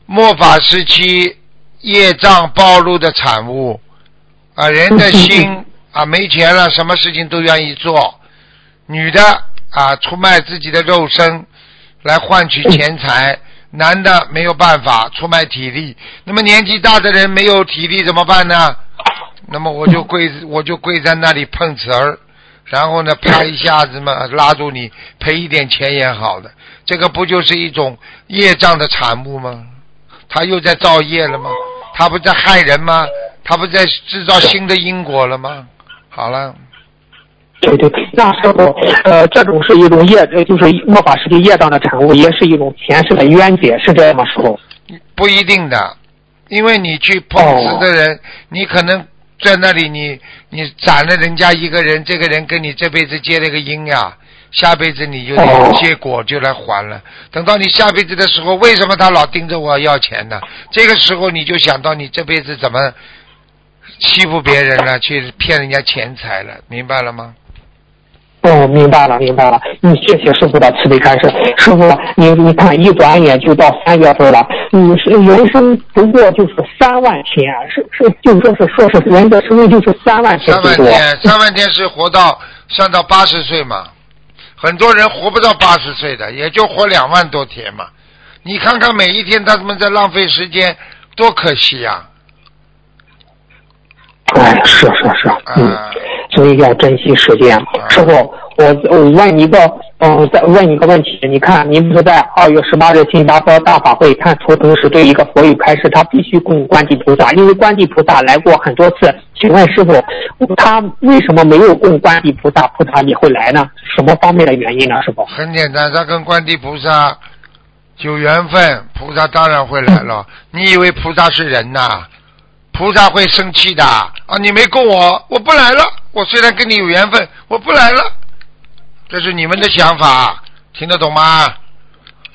末法时期业障暴露的产物啊，人的心啊没钱了，什么事情都愿意做。女的啊出卖自己的肉身来换取钱财，男的没有办法出卖体力。那么年纪大的人没有体力怎么办呢？那么我就跪我就跪在那里碰瓷儿，然后呢啪一下子嘛拉住你赔一点钱也好的。这个不就是一种业障的产物吗？他又在造业了吗？他不在害人吗？他不在制造新的因果了吗？好了，对对，那师傅，呃，这种是一种业，呃就是末法时期业障的产物，也是一种前世的冤结，是这样吗？师傅？不一定的，因为你去碰瓷的人，你可能在那里你你斩了人家一个人，这个人跟你这辈子结了个因呀，下辈子你就得结果就来还了。等到你下辈子的时候，为什么他老盯着我要钱呢？这个时候你就想到你这辈子怎么欺负别人了，去骗人家钱财了，明白了吗？哦，明白了，明白了。你，谢谢师傅的慈悲开示。师傅，你你看，一转眼就到三月份了。你是人生不过就是三万天，是是，就说是说是人的生命就是三万天三万。天，三万天是活到算到八十岁嘛？很多人活不到八十岁的，也就活两万多天嘛。你看看每一天他们在浪费时间，多可惜呀、哎，是是是，嗯。啊！所以要珍惜时间。师傅，我我问你一个，嗯，再问你一个问题。你看，您不是在二月十八日新加坡大法会看图腾时，对一个佛友开示，他必须供观地菩萨，因为观地菩萨来过很多次。请问师傅，他为什么没有供观地菩萨，菩萨也会来呢？什么方面的原因呢？师傅？很简单，他跟观地菩萨有缘分，菩萨当然会来了。你以为菩萨是人呐？菩萨会生气的啊！你没供我，我不来了。我虽然跟你有缘分，我不来了。这是你们的想法，听得懂吗？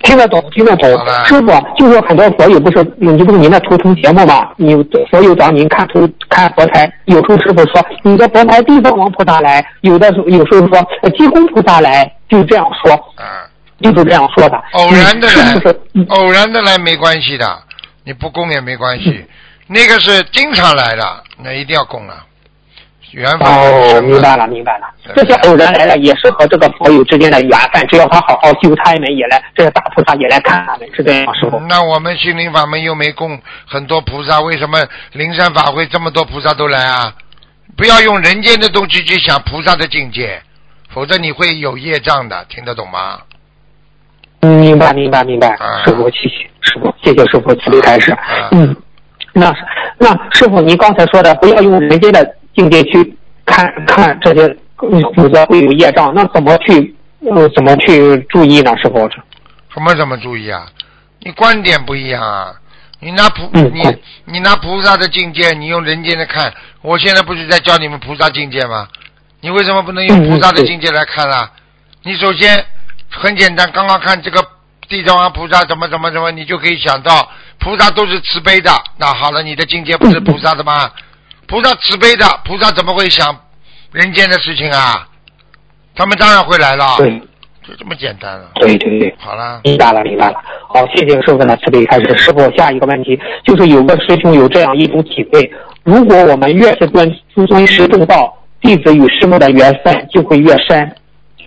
听得懂，听得懂。师傅，就是很多佛友不是，你不是您的图腾节目吗？你佛友找您看图看佛台，有时候师傅说你的佛台地藏王菩萨来，有的时候有时候说呃济公菩萨来，就这样说，啊，就是这样说的。偶然的来是不是？嗯偶然的来没关系的，你不供也没关系。那个是经常来的，那一定要供了。缘分哦，明白了，明白了。这些偶然来了，也是和这个佛友之间的缘分。只要他好好修，他们也来，这些大菩萨也来看他们，是这样吗，师傅？那我们心灵法门又没供很多菩萨，为什么灵山法会这么多菩萨都来啊？不要用人间的东西去想菩萨的境界，否则你会有业障的，听得懂吗？嗯，明白，明白，明白啊。师傅，谢谢师傅，谢谢师傅慈悲开示啊。嗯，那那师傅，您刚才说的，不要用人间的境界去看看这些，嗯否则会有业障。那怎么去，呃，怎么去注意呢？师傅？什么怎么注意啊？你观点不一样啊！你拿菩你你拿菩萨的境界，你用人间的看。我现在不是在教你们菩萨境界吗？你为什么不能用菩萨的境界来看啦？你首先很简单，刚刚看这个地藏王菩萨怎么怎么怎么，你就可以想到菩萨都是慈悲的。那好了，你的境界不是菩萨的吗？菩萨慈悲的，菩萨怎么会想人间的事情啊？他们当然会来了，对就这么简单了。对对对。好了。明白了，明白了。好，谢谢师傅的慈悲开始。师傅，下一个问题就是有个师兄有这样一种体会：如果我们越是尊尊师重道，弟子与师傅的缘分就会越深，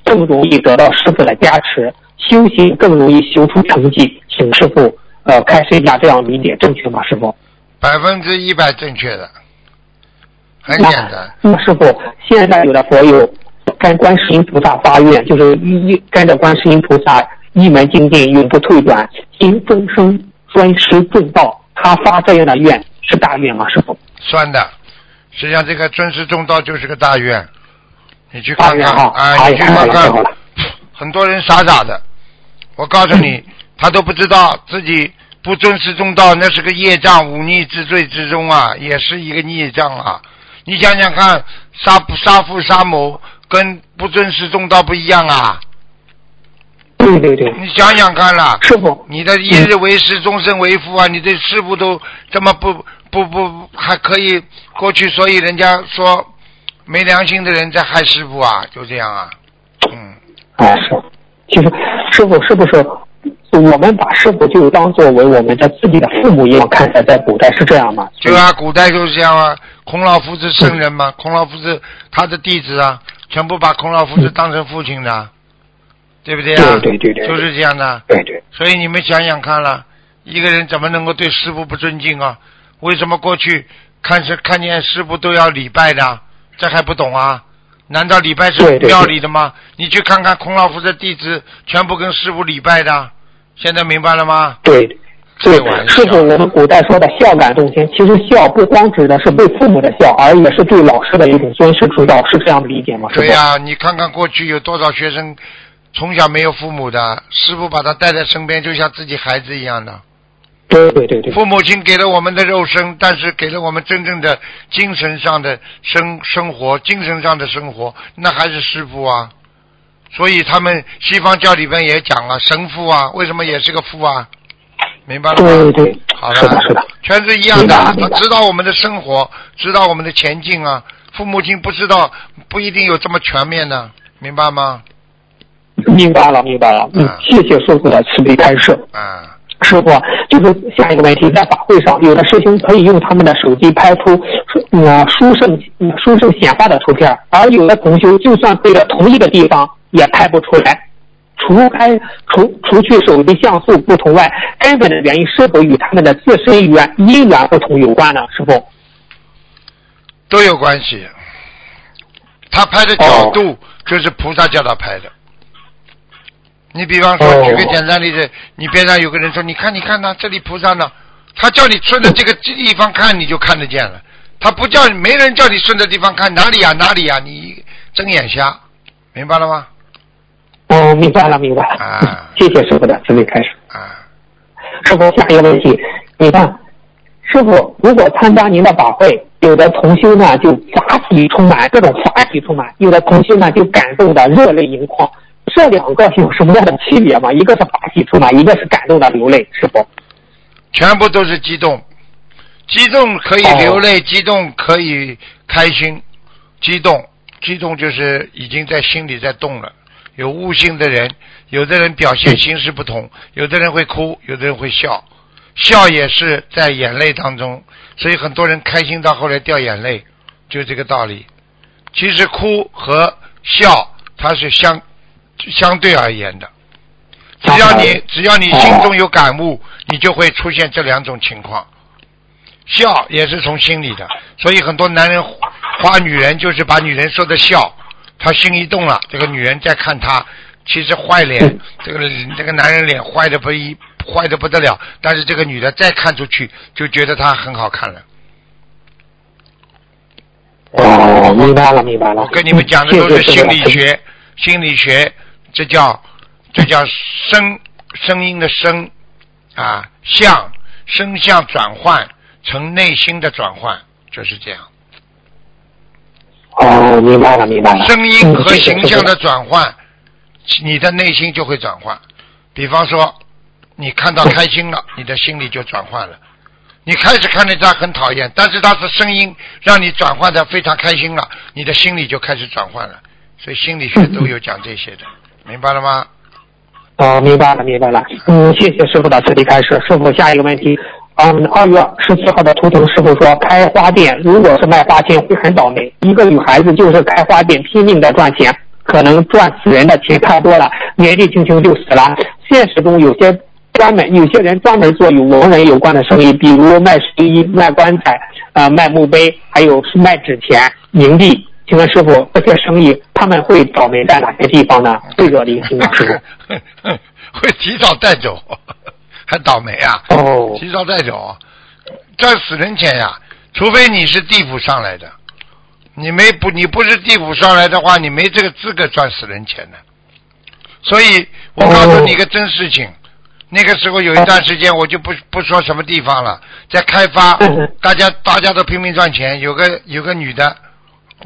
更容易得到师傅的加持，修行更容易修出成绩。请师傅呃开示一下，这样理解正确吗？师傅？百分之一百正确的，很那简单。那师傅，现在有的佛友跟观世音菩萨发愿，就是一一跟着观世音菩萨一门精进，永不退转，行终生专师重道。他发这样的愿是大愿吗？师傅？算的，实际上这个尊师重道就是个大愿，你去看看啊，哎你去看看，。很多人傻傻的。我告诉你，他都不知道自己不尊师重道，那是个业障，忤逆之罪之中啊，也是一个孽障啊。你想想看，杀杀父杀母跟不尊师重道不一样啊。对对对，你想想看啦，师傅，你的一日为师，终身为父啊！你对师傅都这么不不不还可以过去，所以人家说没良心的人在害师傅啊，就这样啊。嗯，哎是，其实师傅是不是我们把师傅就当作为我们的自己的父母一样看待，在古代是这样吗？对啊，古代就是这样啊。孔老夫子圣人嘛，孔老夫子他的弟子啊，全部把孔老夫子当成父亲的，对不对啊？对对对对，就是这样的。对对，所以你们想想看了，一个人怎么能够对师傅不尊敬啊？为什么过去看是看见师傅都要礼拜的？这还不懂啊？难道礼拜是对对对庙里的吗？你去看看孔老夫子弟子，全部跟师傅礼拜的，现在明白了吗？对。对开玩，笑师傅，我们古代说的孝感动天，其实孝不光指的是对父母的孝，而也是对老师的一种尊师重道，是这样理解吗？对呀、你看看过去有多少学生从小没有父母的，师傅把他带在身边，就像自己孩子一样的。对对对对，父母亲给了我们的肉身，但是给了我们真正的精神上的生生活，精神上的生活，那还是师傅啊。所以他们西方教里边也讲了，神父啊，为什么也是个父啊？明白了吗？对对，好是的，是的，全是一样的，他明白明白知道我们的生活，知道我们的前进啊。父母亲不知道，不一定有这么全面的，明白吗？明白了，明白了。嗯啊，谢谢叔叔的慈悲开示。啊，师傅，就是下一个问题，在法会上，有的师兄可以用他们的手机拍出呃殊胜嗯殊胜显化的图片，而有的同修就算对着同一个地方也拍不出来。除开除除去手机像素不同外，根本的原因是否与他们的自身缘因缘不同有关呢？师傅？都有关系。他拍的角度就是菩萨叫他拍的。你比方说，哦举个简单例子，你边上有个人说：“你看，你看呢，这里菩萨呢。”他叫你顺着这个地方看，你就看得见了。他不叫你，没人叫你顺着地方看，哪里呀、哪里呀、你睁眼瞎，明白了吗？哦，明白了，明白了。啊 谢谢师傅的慈悲开始。啊，师傅，下一个问题，你看，师傅如果参加您的法会，有的同修呢就法喜充满，各种法喜充满；有的同修呢就感动的热泪盈眶。这两个有什么样的区别吗？一个是法喜充满，一个是感动的流泪，师傅。全部都是激动，激动可以流泪，激动可以开心，激动，激动就是已经在心里在动了。有悟性的人，有的人表现形式不同，有的人会哭，有的人会笑，笑也是在眼泪当中，所以很多人开心到后来掉眼泪，就这个道理。其实哭和笑它是相相对而言的，只要你只要你心中有感悟，你就会出现这两种情况。笑也是从心里的，所以很多男人花女人就是把女人说的笑，他心一动了，这个女人在看他，其实坏脸，这个这个男人脸坏的不一坏的不得了，但是这个女的再看出去就觉得他很好看了。哦，明白了，明白了。我跟你们讲的都是心理学，心理学，这叫这叫声声音的声啊，相声相转换成内心的转换，就是这样。哦，明白了，明白了。声音和形象的转换，你的内心就会转换。比方说，你看到开心了，你的心里就转换了。你开始看见他很讨厌，但是他的声音让你转换的非常开心了，你的心里就开始转换了。所以心理学都有讲这些的，明白了吗？哦，明白了，明白了。嗯，谢谢师傅的慈悲开始。师傅，下一个问题，嗯，二月十四号的图腾师傅说，开花店如果是卖花钱会很倒霉。一个女孩子就是开花店拼命的赚钱，可能赚死人的钱太多了，年纪轻轻就死了。现实中有些专门有些人专门做与亡人有关的生意，比如卖睡衣、卖棺材、呃卖墓碑，还有卖纸钱、冥币。请问师傅，这些生意他们会倒霉在哪些地方呢？会惹灵性吗？师傅？会提早带走，还倒霉啊！哦提早带走，赚死人钱呀！除非你是地府上来的，你没不你不是地府上来的话，你没这个资格赚死人钱的。所以我告诉你一个真事情，那个时候有一段时间，我就不不说什么地方了，在开发，大家大家都拼命赚钱。有个有个女的，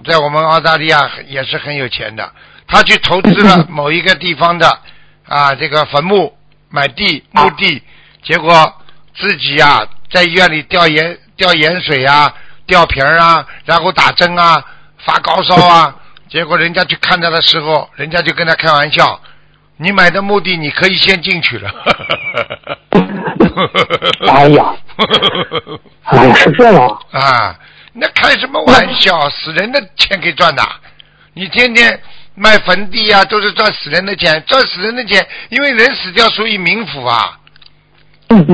在我们澳大利亚也是很有钱的，他去投资了 某一个地方的啊这个坟墓，买地墓地，结果自己啊在医院里吊盐吊盐水啊，吊瓶啊，然后打针啊，发高烧啊，结果人家去看他的时候，人家就跟他开玩笑。你买的墓地，你可以先进去了。哎呀，哎呀，是这样啊！那开什么玩笑？死人的钱可以赚的。你天天卖坟地啊，都是赚死人的钱，赚死人的钱。因为人死掉属于冥府啊，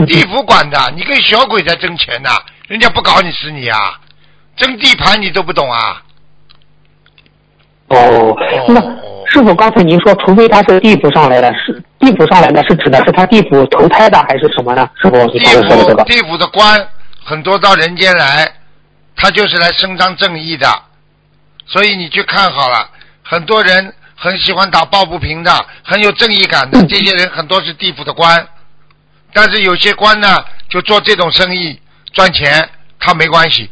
地府管的。你跟小鬼在争钱呐，人家不搞你死你啊！争地盘你都不懂啊？哦，那师傅刚才您说，除非他是地府上来的，是地府上来的是指的是他地府投胎的还是什么呢？师傅，地府地府的官很多到人间来，他就是来伸张正义的，所以你去看好了，很多人很喜欢打抱不平的，很有正义感的，这些人很多是地府的官，但是有些官呢，就做这种生意赚钱，他没关系。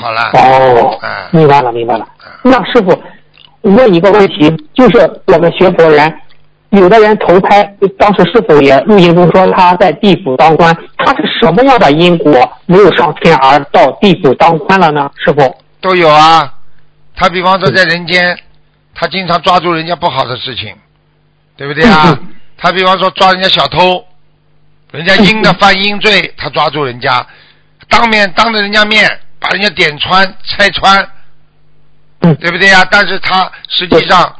好了。哦，明白了，明白了。那师傅，问一个问题，就是我们学佛人，有的人投胎，当时是否也录音中说他在地府当官，他是什么样的因果没有上天而到地府当官了呢？师傅都有啊，他比方说在人间，他经常抓住人家不好的事情，对不对啊？他比方说抓人家小偷，人家阴的犯阴罪，他抓住人家，当面当着人家面把人家点穿拆穿。对不对呀？但是他实际上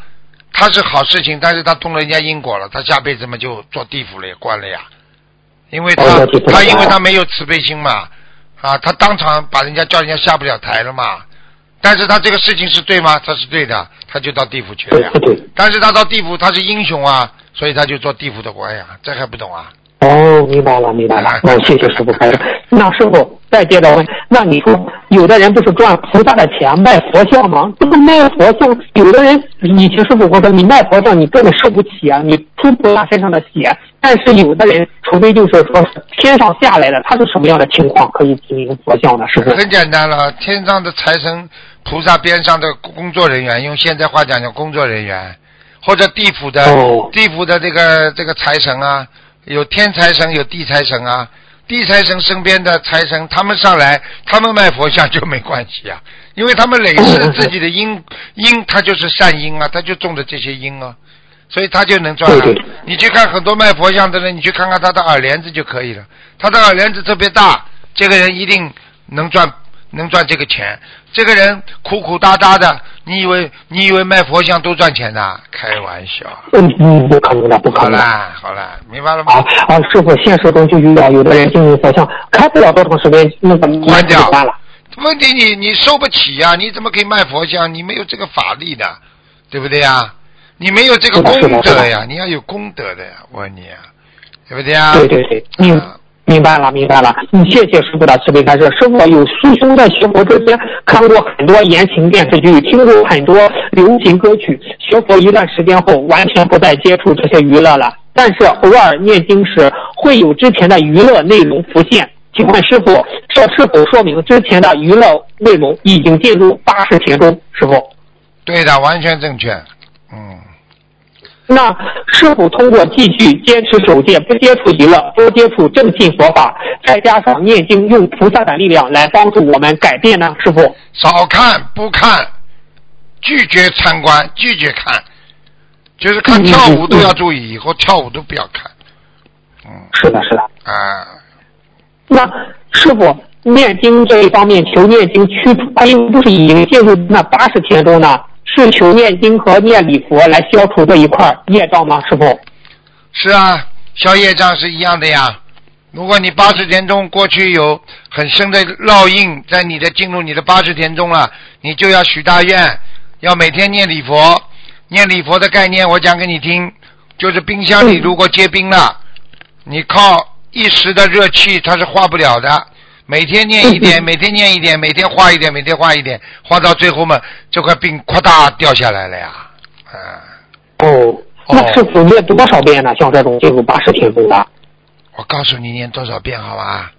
他是好事情，但是他动了人家因果了，他下辈子嘛就做地府了，关了呀。因为他他因为他没有慈悲心嘛，啊，他当场把人家叫人家下不了台了嘛。但是他这个事情是对吗？他是对的，他就到地府去了呀。但是他到地府他是英雄啊，所以他就做地府的官呀，这还不懂啊？哦，明白了，明白了。那谢谢师傅开示。那师傅再接着问，那你说有的人不是赚菩萨的钱卖佛像吗？这个卖佛像，有的人以前师傅我说，你卖佛像你根本受不起啊，你出菩萨身上的血。但是有的人，除非就是说天上下来的，他是什么样的情况可以进行佛像呢？是不是？很简单了，天上的财神菩萨边上的工作人员，用现在话讲叫工作人员，或者地府的地府的这个这个财神啊。有天财神，有地财神啊。地财神身边的财神，他们上来，他们卖佛像就没关系啊，因为他们累世自己的因 因，他就是善因啊，他就种的这些因啊，所以他就能赚。你去看很多卖佛像的人，你去看看他的耳帘子就可以了，他的耳帘子特别大，这个人一定能赚。能赚这个钱，这个人苦苦哒哒的，你以为你以为卖佛像都赚钱呐？开玩笑。嗯嗯，不可能的，不可能。好了好了，明白了吗？啊啊！师傅，现实中就遇到有的人经营佛像，开不了多长时间，那个关掉了。问题你你收不起呀？你怎么可以卖佛像？你没有这个法力的，对不对呀？你没有这个功德呀？你要有功德的呀！我问你啊，对不对呀？对对对，嗯。明白了，明白了。嗯，谢谢师傅的慈悲开示。师傅有师兄在学佛之前看过很多言情电视剧，听过很多流行歌曲。学佛一段时间后，完全不再接触这些娱乐了。但是偶尔念经时，会有之前的娱乐内容浮现。请问师傅，这是否说明之前的娱乐内容已经进入八十田中？师傅，对的，完全正确。嗯。那是否通过继续坚持守戒，不接触娱乐，多接触正信佛法，再加上念经，用菩萨的力量来帮助我们改变呢？师傅，少看不看，拒绝参观，拒绝看，就是看跳舞都要注意，以后跳舞都不要看。嗯，是的，是的。啊，那师傅念经这一方面，求念经驱除，他因为不是已经进入那八十天中呢？是求念经和念礼佛来消除这一块业障吗？师傅？是啊，消业障是一样的呀。如果你八十天中过去有很深的烙印在你的进入你的八十天中了，你就要许大愿，要每天念礼佛。念礼佛的概念我讲给你听，就是冰箱里如果结冰了，你靠一时的热气它是化不了的。每天念一点，每天念一点，每天画一点，每天画一点，画到最后嘛，这块冰夸大掉下来了呀，啊。哦，那师傅念多少遍呢？像这种就是八十天中的。我告诉你念多少遍好吧？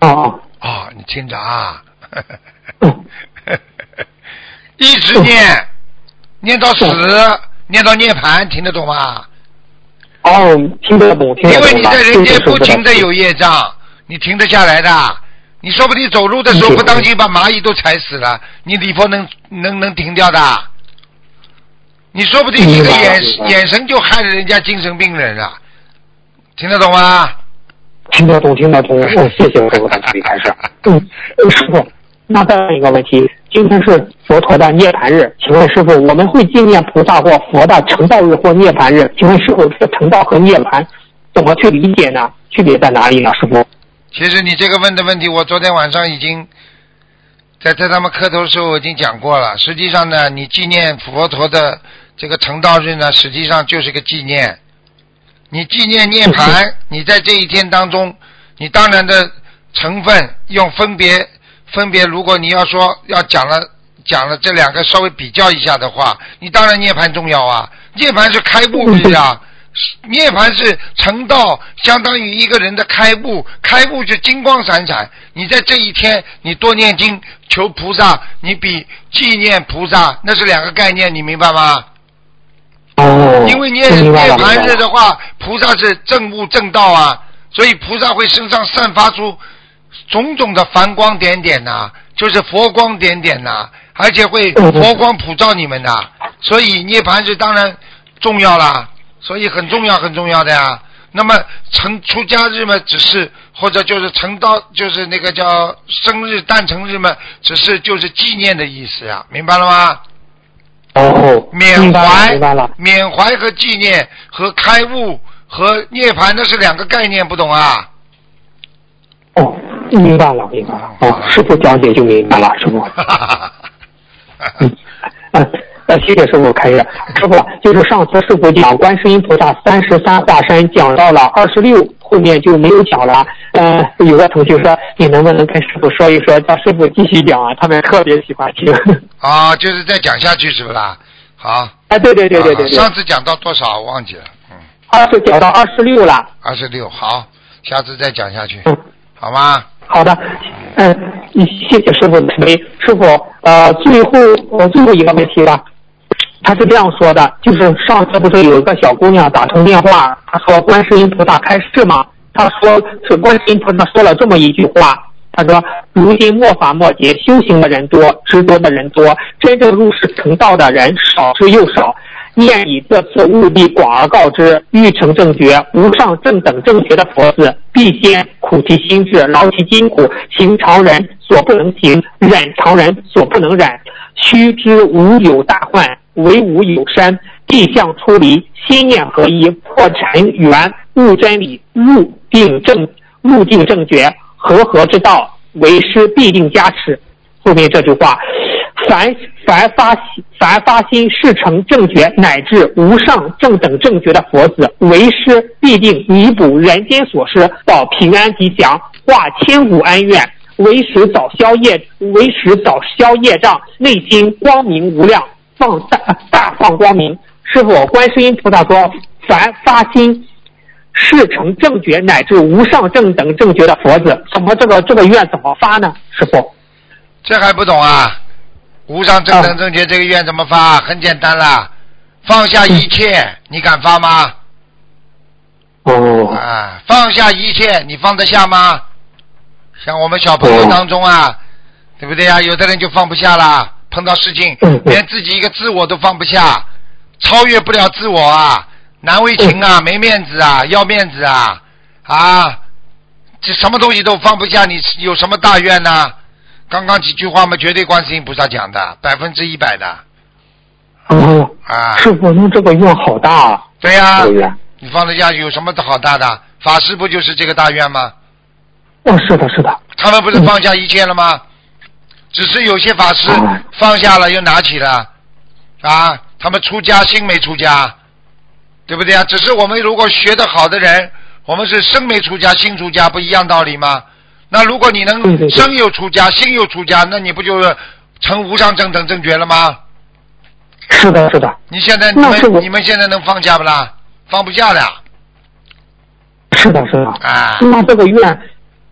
哦哦。哦，你听着啊。嗯。一直念，念到死，念到涅槃，听得懂吗？哦，听得懂，听得懂。因为你在人间不停的有业障，你停得下来的。你说不定走路的时候不当心把蚂蚁都踩死了，你礼佛能能能停掉的？你说不定一个眼眼神就害了人家精神病人啊！听得懂吗？听得懂，听得懂。谢谢师傅的慈悲开示。嗯，师傅，那再问一个问题：今天是佛陀的涅槃日，请问师傅，我们会纪念菩萨或佛的成道日或涅槃日？请问师傅，这个成道和涅槃怎么去理解呢？区别在哪里呢？师傅？其实你这个问的问题，我昨天晚上已经在在他们磕头的时候已经讲过了。实际上呢，你纪念佛陀的这个成道日呢，实际上就是个纪念。你纪念涅槃，你在这一天当中，你当然的成分用分别分别。如果你要说要讲了讲了这两个稍微比较一下的话，你当然涅槃重要啊。涅槃是开悟日啊。涅槃是成道，相当于一个人的开悟，开悟就金光闪闪。你在这一天，你多念经求菩萨，你比纪念菩萨那是两个概念，你明白吗？哦。因为涅涅槃日的话，菩萨是正悟正道啊，所以菩萨会身上散发出种种的繁光点点呐，就是佛光点点呐，而且会佛光普照你们呐，所以涅槃日当然重要啦。所以很重要，很重要的呀。那么成出家日嘛，只是或者就是成道，就是那个叫生日诞辰日嘛，只是就是纪念的意思呀，明白了吗？哦，缅怀，明白了。缅怀和纪念和开悟和涅槃那是两个概念，不懂啊？哦，明白了，明白了。哦，师傅讲解就明白了，师傅。呃，谢谢师傅开示。师傅，就是上次师傅讲观世音菩萨三十三化身，讲到了二十六，后面就没有讲了。呃，有个同学说，你能不能跟师傅说一说，叫师傅继续讲啊？他们特别喜欢听。啊，就是再讲下去是不啦？好。哎，对对对对对。上次讲到多少？忘记了。嗯。二十讲到二十六了。二十六，好，下次再讲下去。嗯。好吗？好的。嗯，谢谢师傅的慈悲。师傅，呃，最后呃最后一个问题了。他是这样说的，就是上次不是有一个小姑娘打通电话，她说观世音菩萨开示吗？她说是观世音菩萨说了这么一句话，她说如今末法末节，修行的人多，执着的人多，真正入世成道的人少之又少。念你这次务必广而告之，欲成正觉，无上正等正觉的佛子，必先苦其心志，劳其筋骨，行常人所不能行，忍常人所不能忍。须知无有大患，唯无有山。地相出离，心念合一，破尘缘，悟真理，入定正入定正觉，和合之道，为师必定加持。后面这句话，凡凡发，凡发心事成正觉，乃至无上正等正觉的佛子，为师必定弥补人间所失，保平安吉祥，化千古恩怨。为时早消业，为时早消业障，内心光明无量，放大大放光明。师傅，观世音菩萨说，凡发心事成正觉乃至无上正等正觉的佛子，怎么这个这个愿怎么发呢？师傅，这还不懂啊？无上正等正觉这个愿怎么发？很简单啦，放下一切，你敢发吗？哦。啊，放下一切，你放得下吗？像我们小朋友当中啊，对不对呀？有的人就放不下啦，碰到事情连自己一个自我都放不下，超越不了自我啊，难为情啊，没面子啊，要面子啊，啊，这什么东西都放不下，你有什么大愿呢？刚刚几句话嘛，绝对观世音菩萨讲的，百分之一百的。哦。啊。师傅，那这个愿好大啊。对呀。你放得下有什么好大的？法师不就是这个大愿吗？哦，是的，是的。他们不是放下一切了吗？只是有些法师放下了又拿起了，啊，他们出家心没出家，对不对啊？只是我们如果学得好的人，我们是身没出家心出家，不一样道理吗？那如果你能身又出家心又出家，那你不就是成无上正等正觉了吗？是的，是的，你现在你们你们现在能放下不啦？放不下的是的，是的。啊！那这个愿，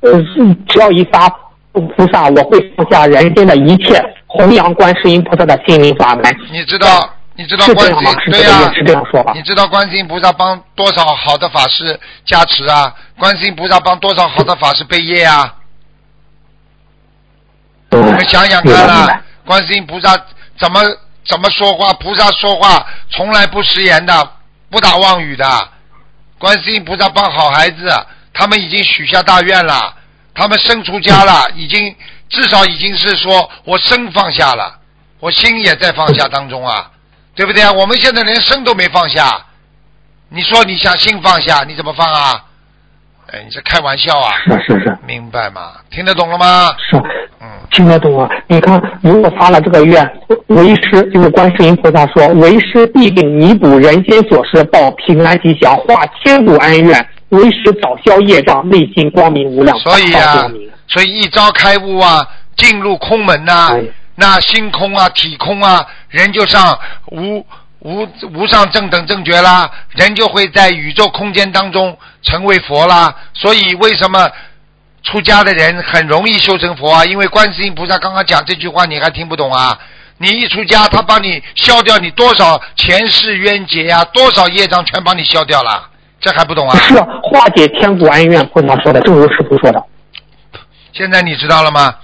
呃，是只要一发菩萨，我会放下人间的一切，弘扬观世音菩萨的心灵法门。你知道你知道是观世音对呀、这个也是这样说吧你？知道观世音菩萨帮多少好的法师加持啊？观世音菩萨帮多少好的法师背业啊？嗯，你们想想看啊，观世音菩萨怎么怎么说话？菩萨说话从来不食言的，不打妄语的。观世音菩萨帮好孩子，他们已经许下大愿了，他们生出家了，已经至少已经是说我身放下了，我心也在放下当中啊，对不对啊？我们现在连身都没放下，你说你想心放下，你怎么放啊？哎，你这开玩笑啊？是是是明白吗？听得懂了吗？是，嗯。听得懂啊？你看，如果发了这个愿，为师就是观世音菩萨说，为师必定弥补人间所失，报平安吉祥，化千古恩怨，为师早消业障，内心光明无量，所以啊。所以一朝开悟啊，进入空门呐、哎那心空啊，体空啊，人就上无无无上正等正觉啦，人就会在宇宙空间当中成为佛啦。所以为什么出家的人很容易修成佛啊？因为观世音菩萨刚刚讲这句话，你还听不懂啊？你一出家，他帮你消掉你多少前世冤结呀、多少业障全帮你消掉了，这还不懂啊？是啊化解千古恩怨，菩萨说的，正如师傅说的。现在你知道了吗？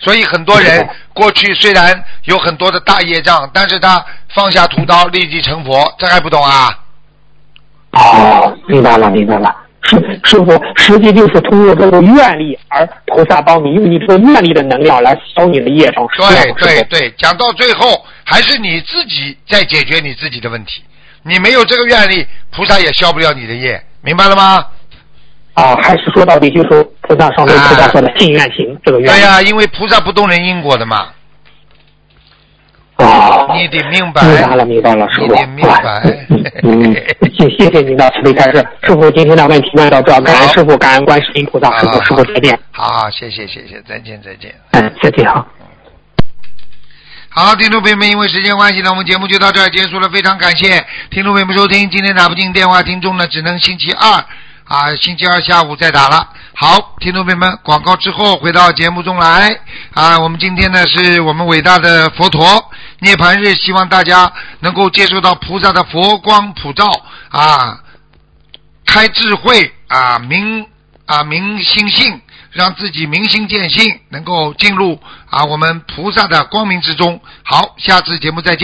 所以很多人过去虽然有很多的大业障，但是他放下屠刀立即成佛，这还不懂啊？哦，明白了，明白了。师师傅，实际就是通过这个愿力，而菩萨帮你用你这个愿力的能量来消你的业障，对对对，讲到最后还是你自己在解决你自己的问题。你没有这个愿力，菩萨也消不了你的业，明白了吗？啊，还是说到底就是菩萨上面菩萨说的信愿行这个愿。对呀、因为菩萨不动人因果的嘛，哦，你得明白。明白了，明白了，师傅。你得明白 嗯嗯，谢谢谢您的慈悲开示，师傅今天的问题问到这儿，感恩师傅，感恩观世音菩萨，师傅好师傅再见，好好，谢谢谢谢，再见再见。嗯，再见哈。好，听众朋友们，因为时间关系呢，我们节目就到这儿结束了。非常感谢听众朋友们收听。今天打不进电话，听众呢只能星期二啊，星期二下午再打了。好，听众朋友们，广告之后回到节目中来啊。我们今天呢是我们伟大的佛陀涅槃日，希望大家能够接受到菩萨的佛光普照啊，开智慧啊，明啊明心性。让自己明心见性，能够进入啊我们菩萨的光明之中。好，下次节目再见。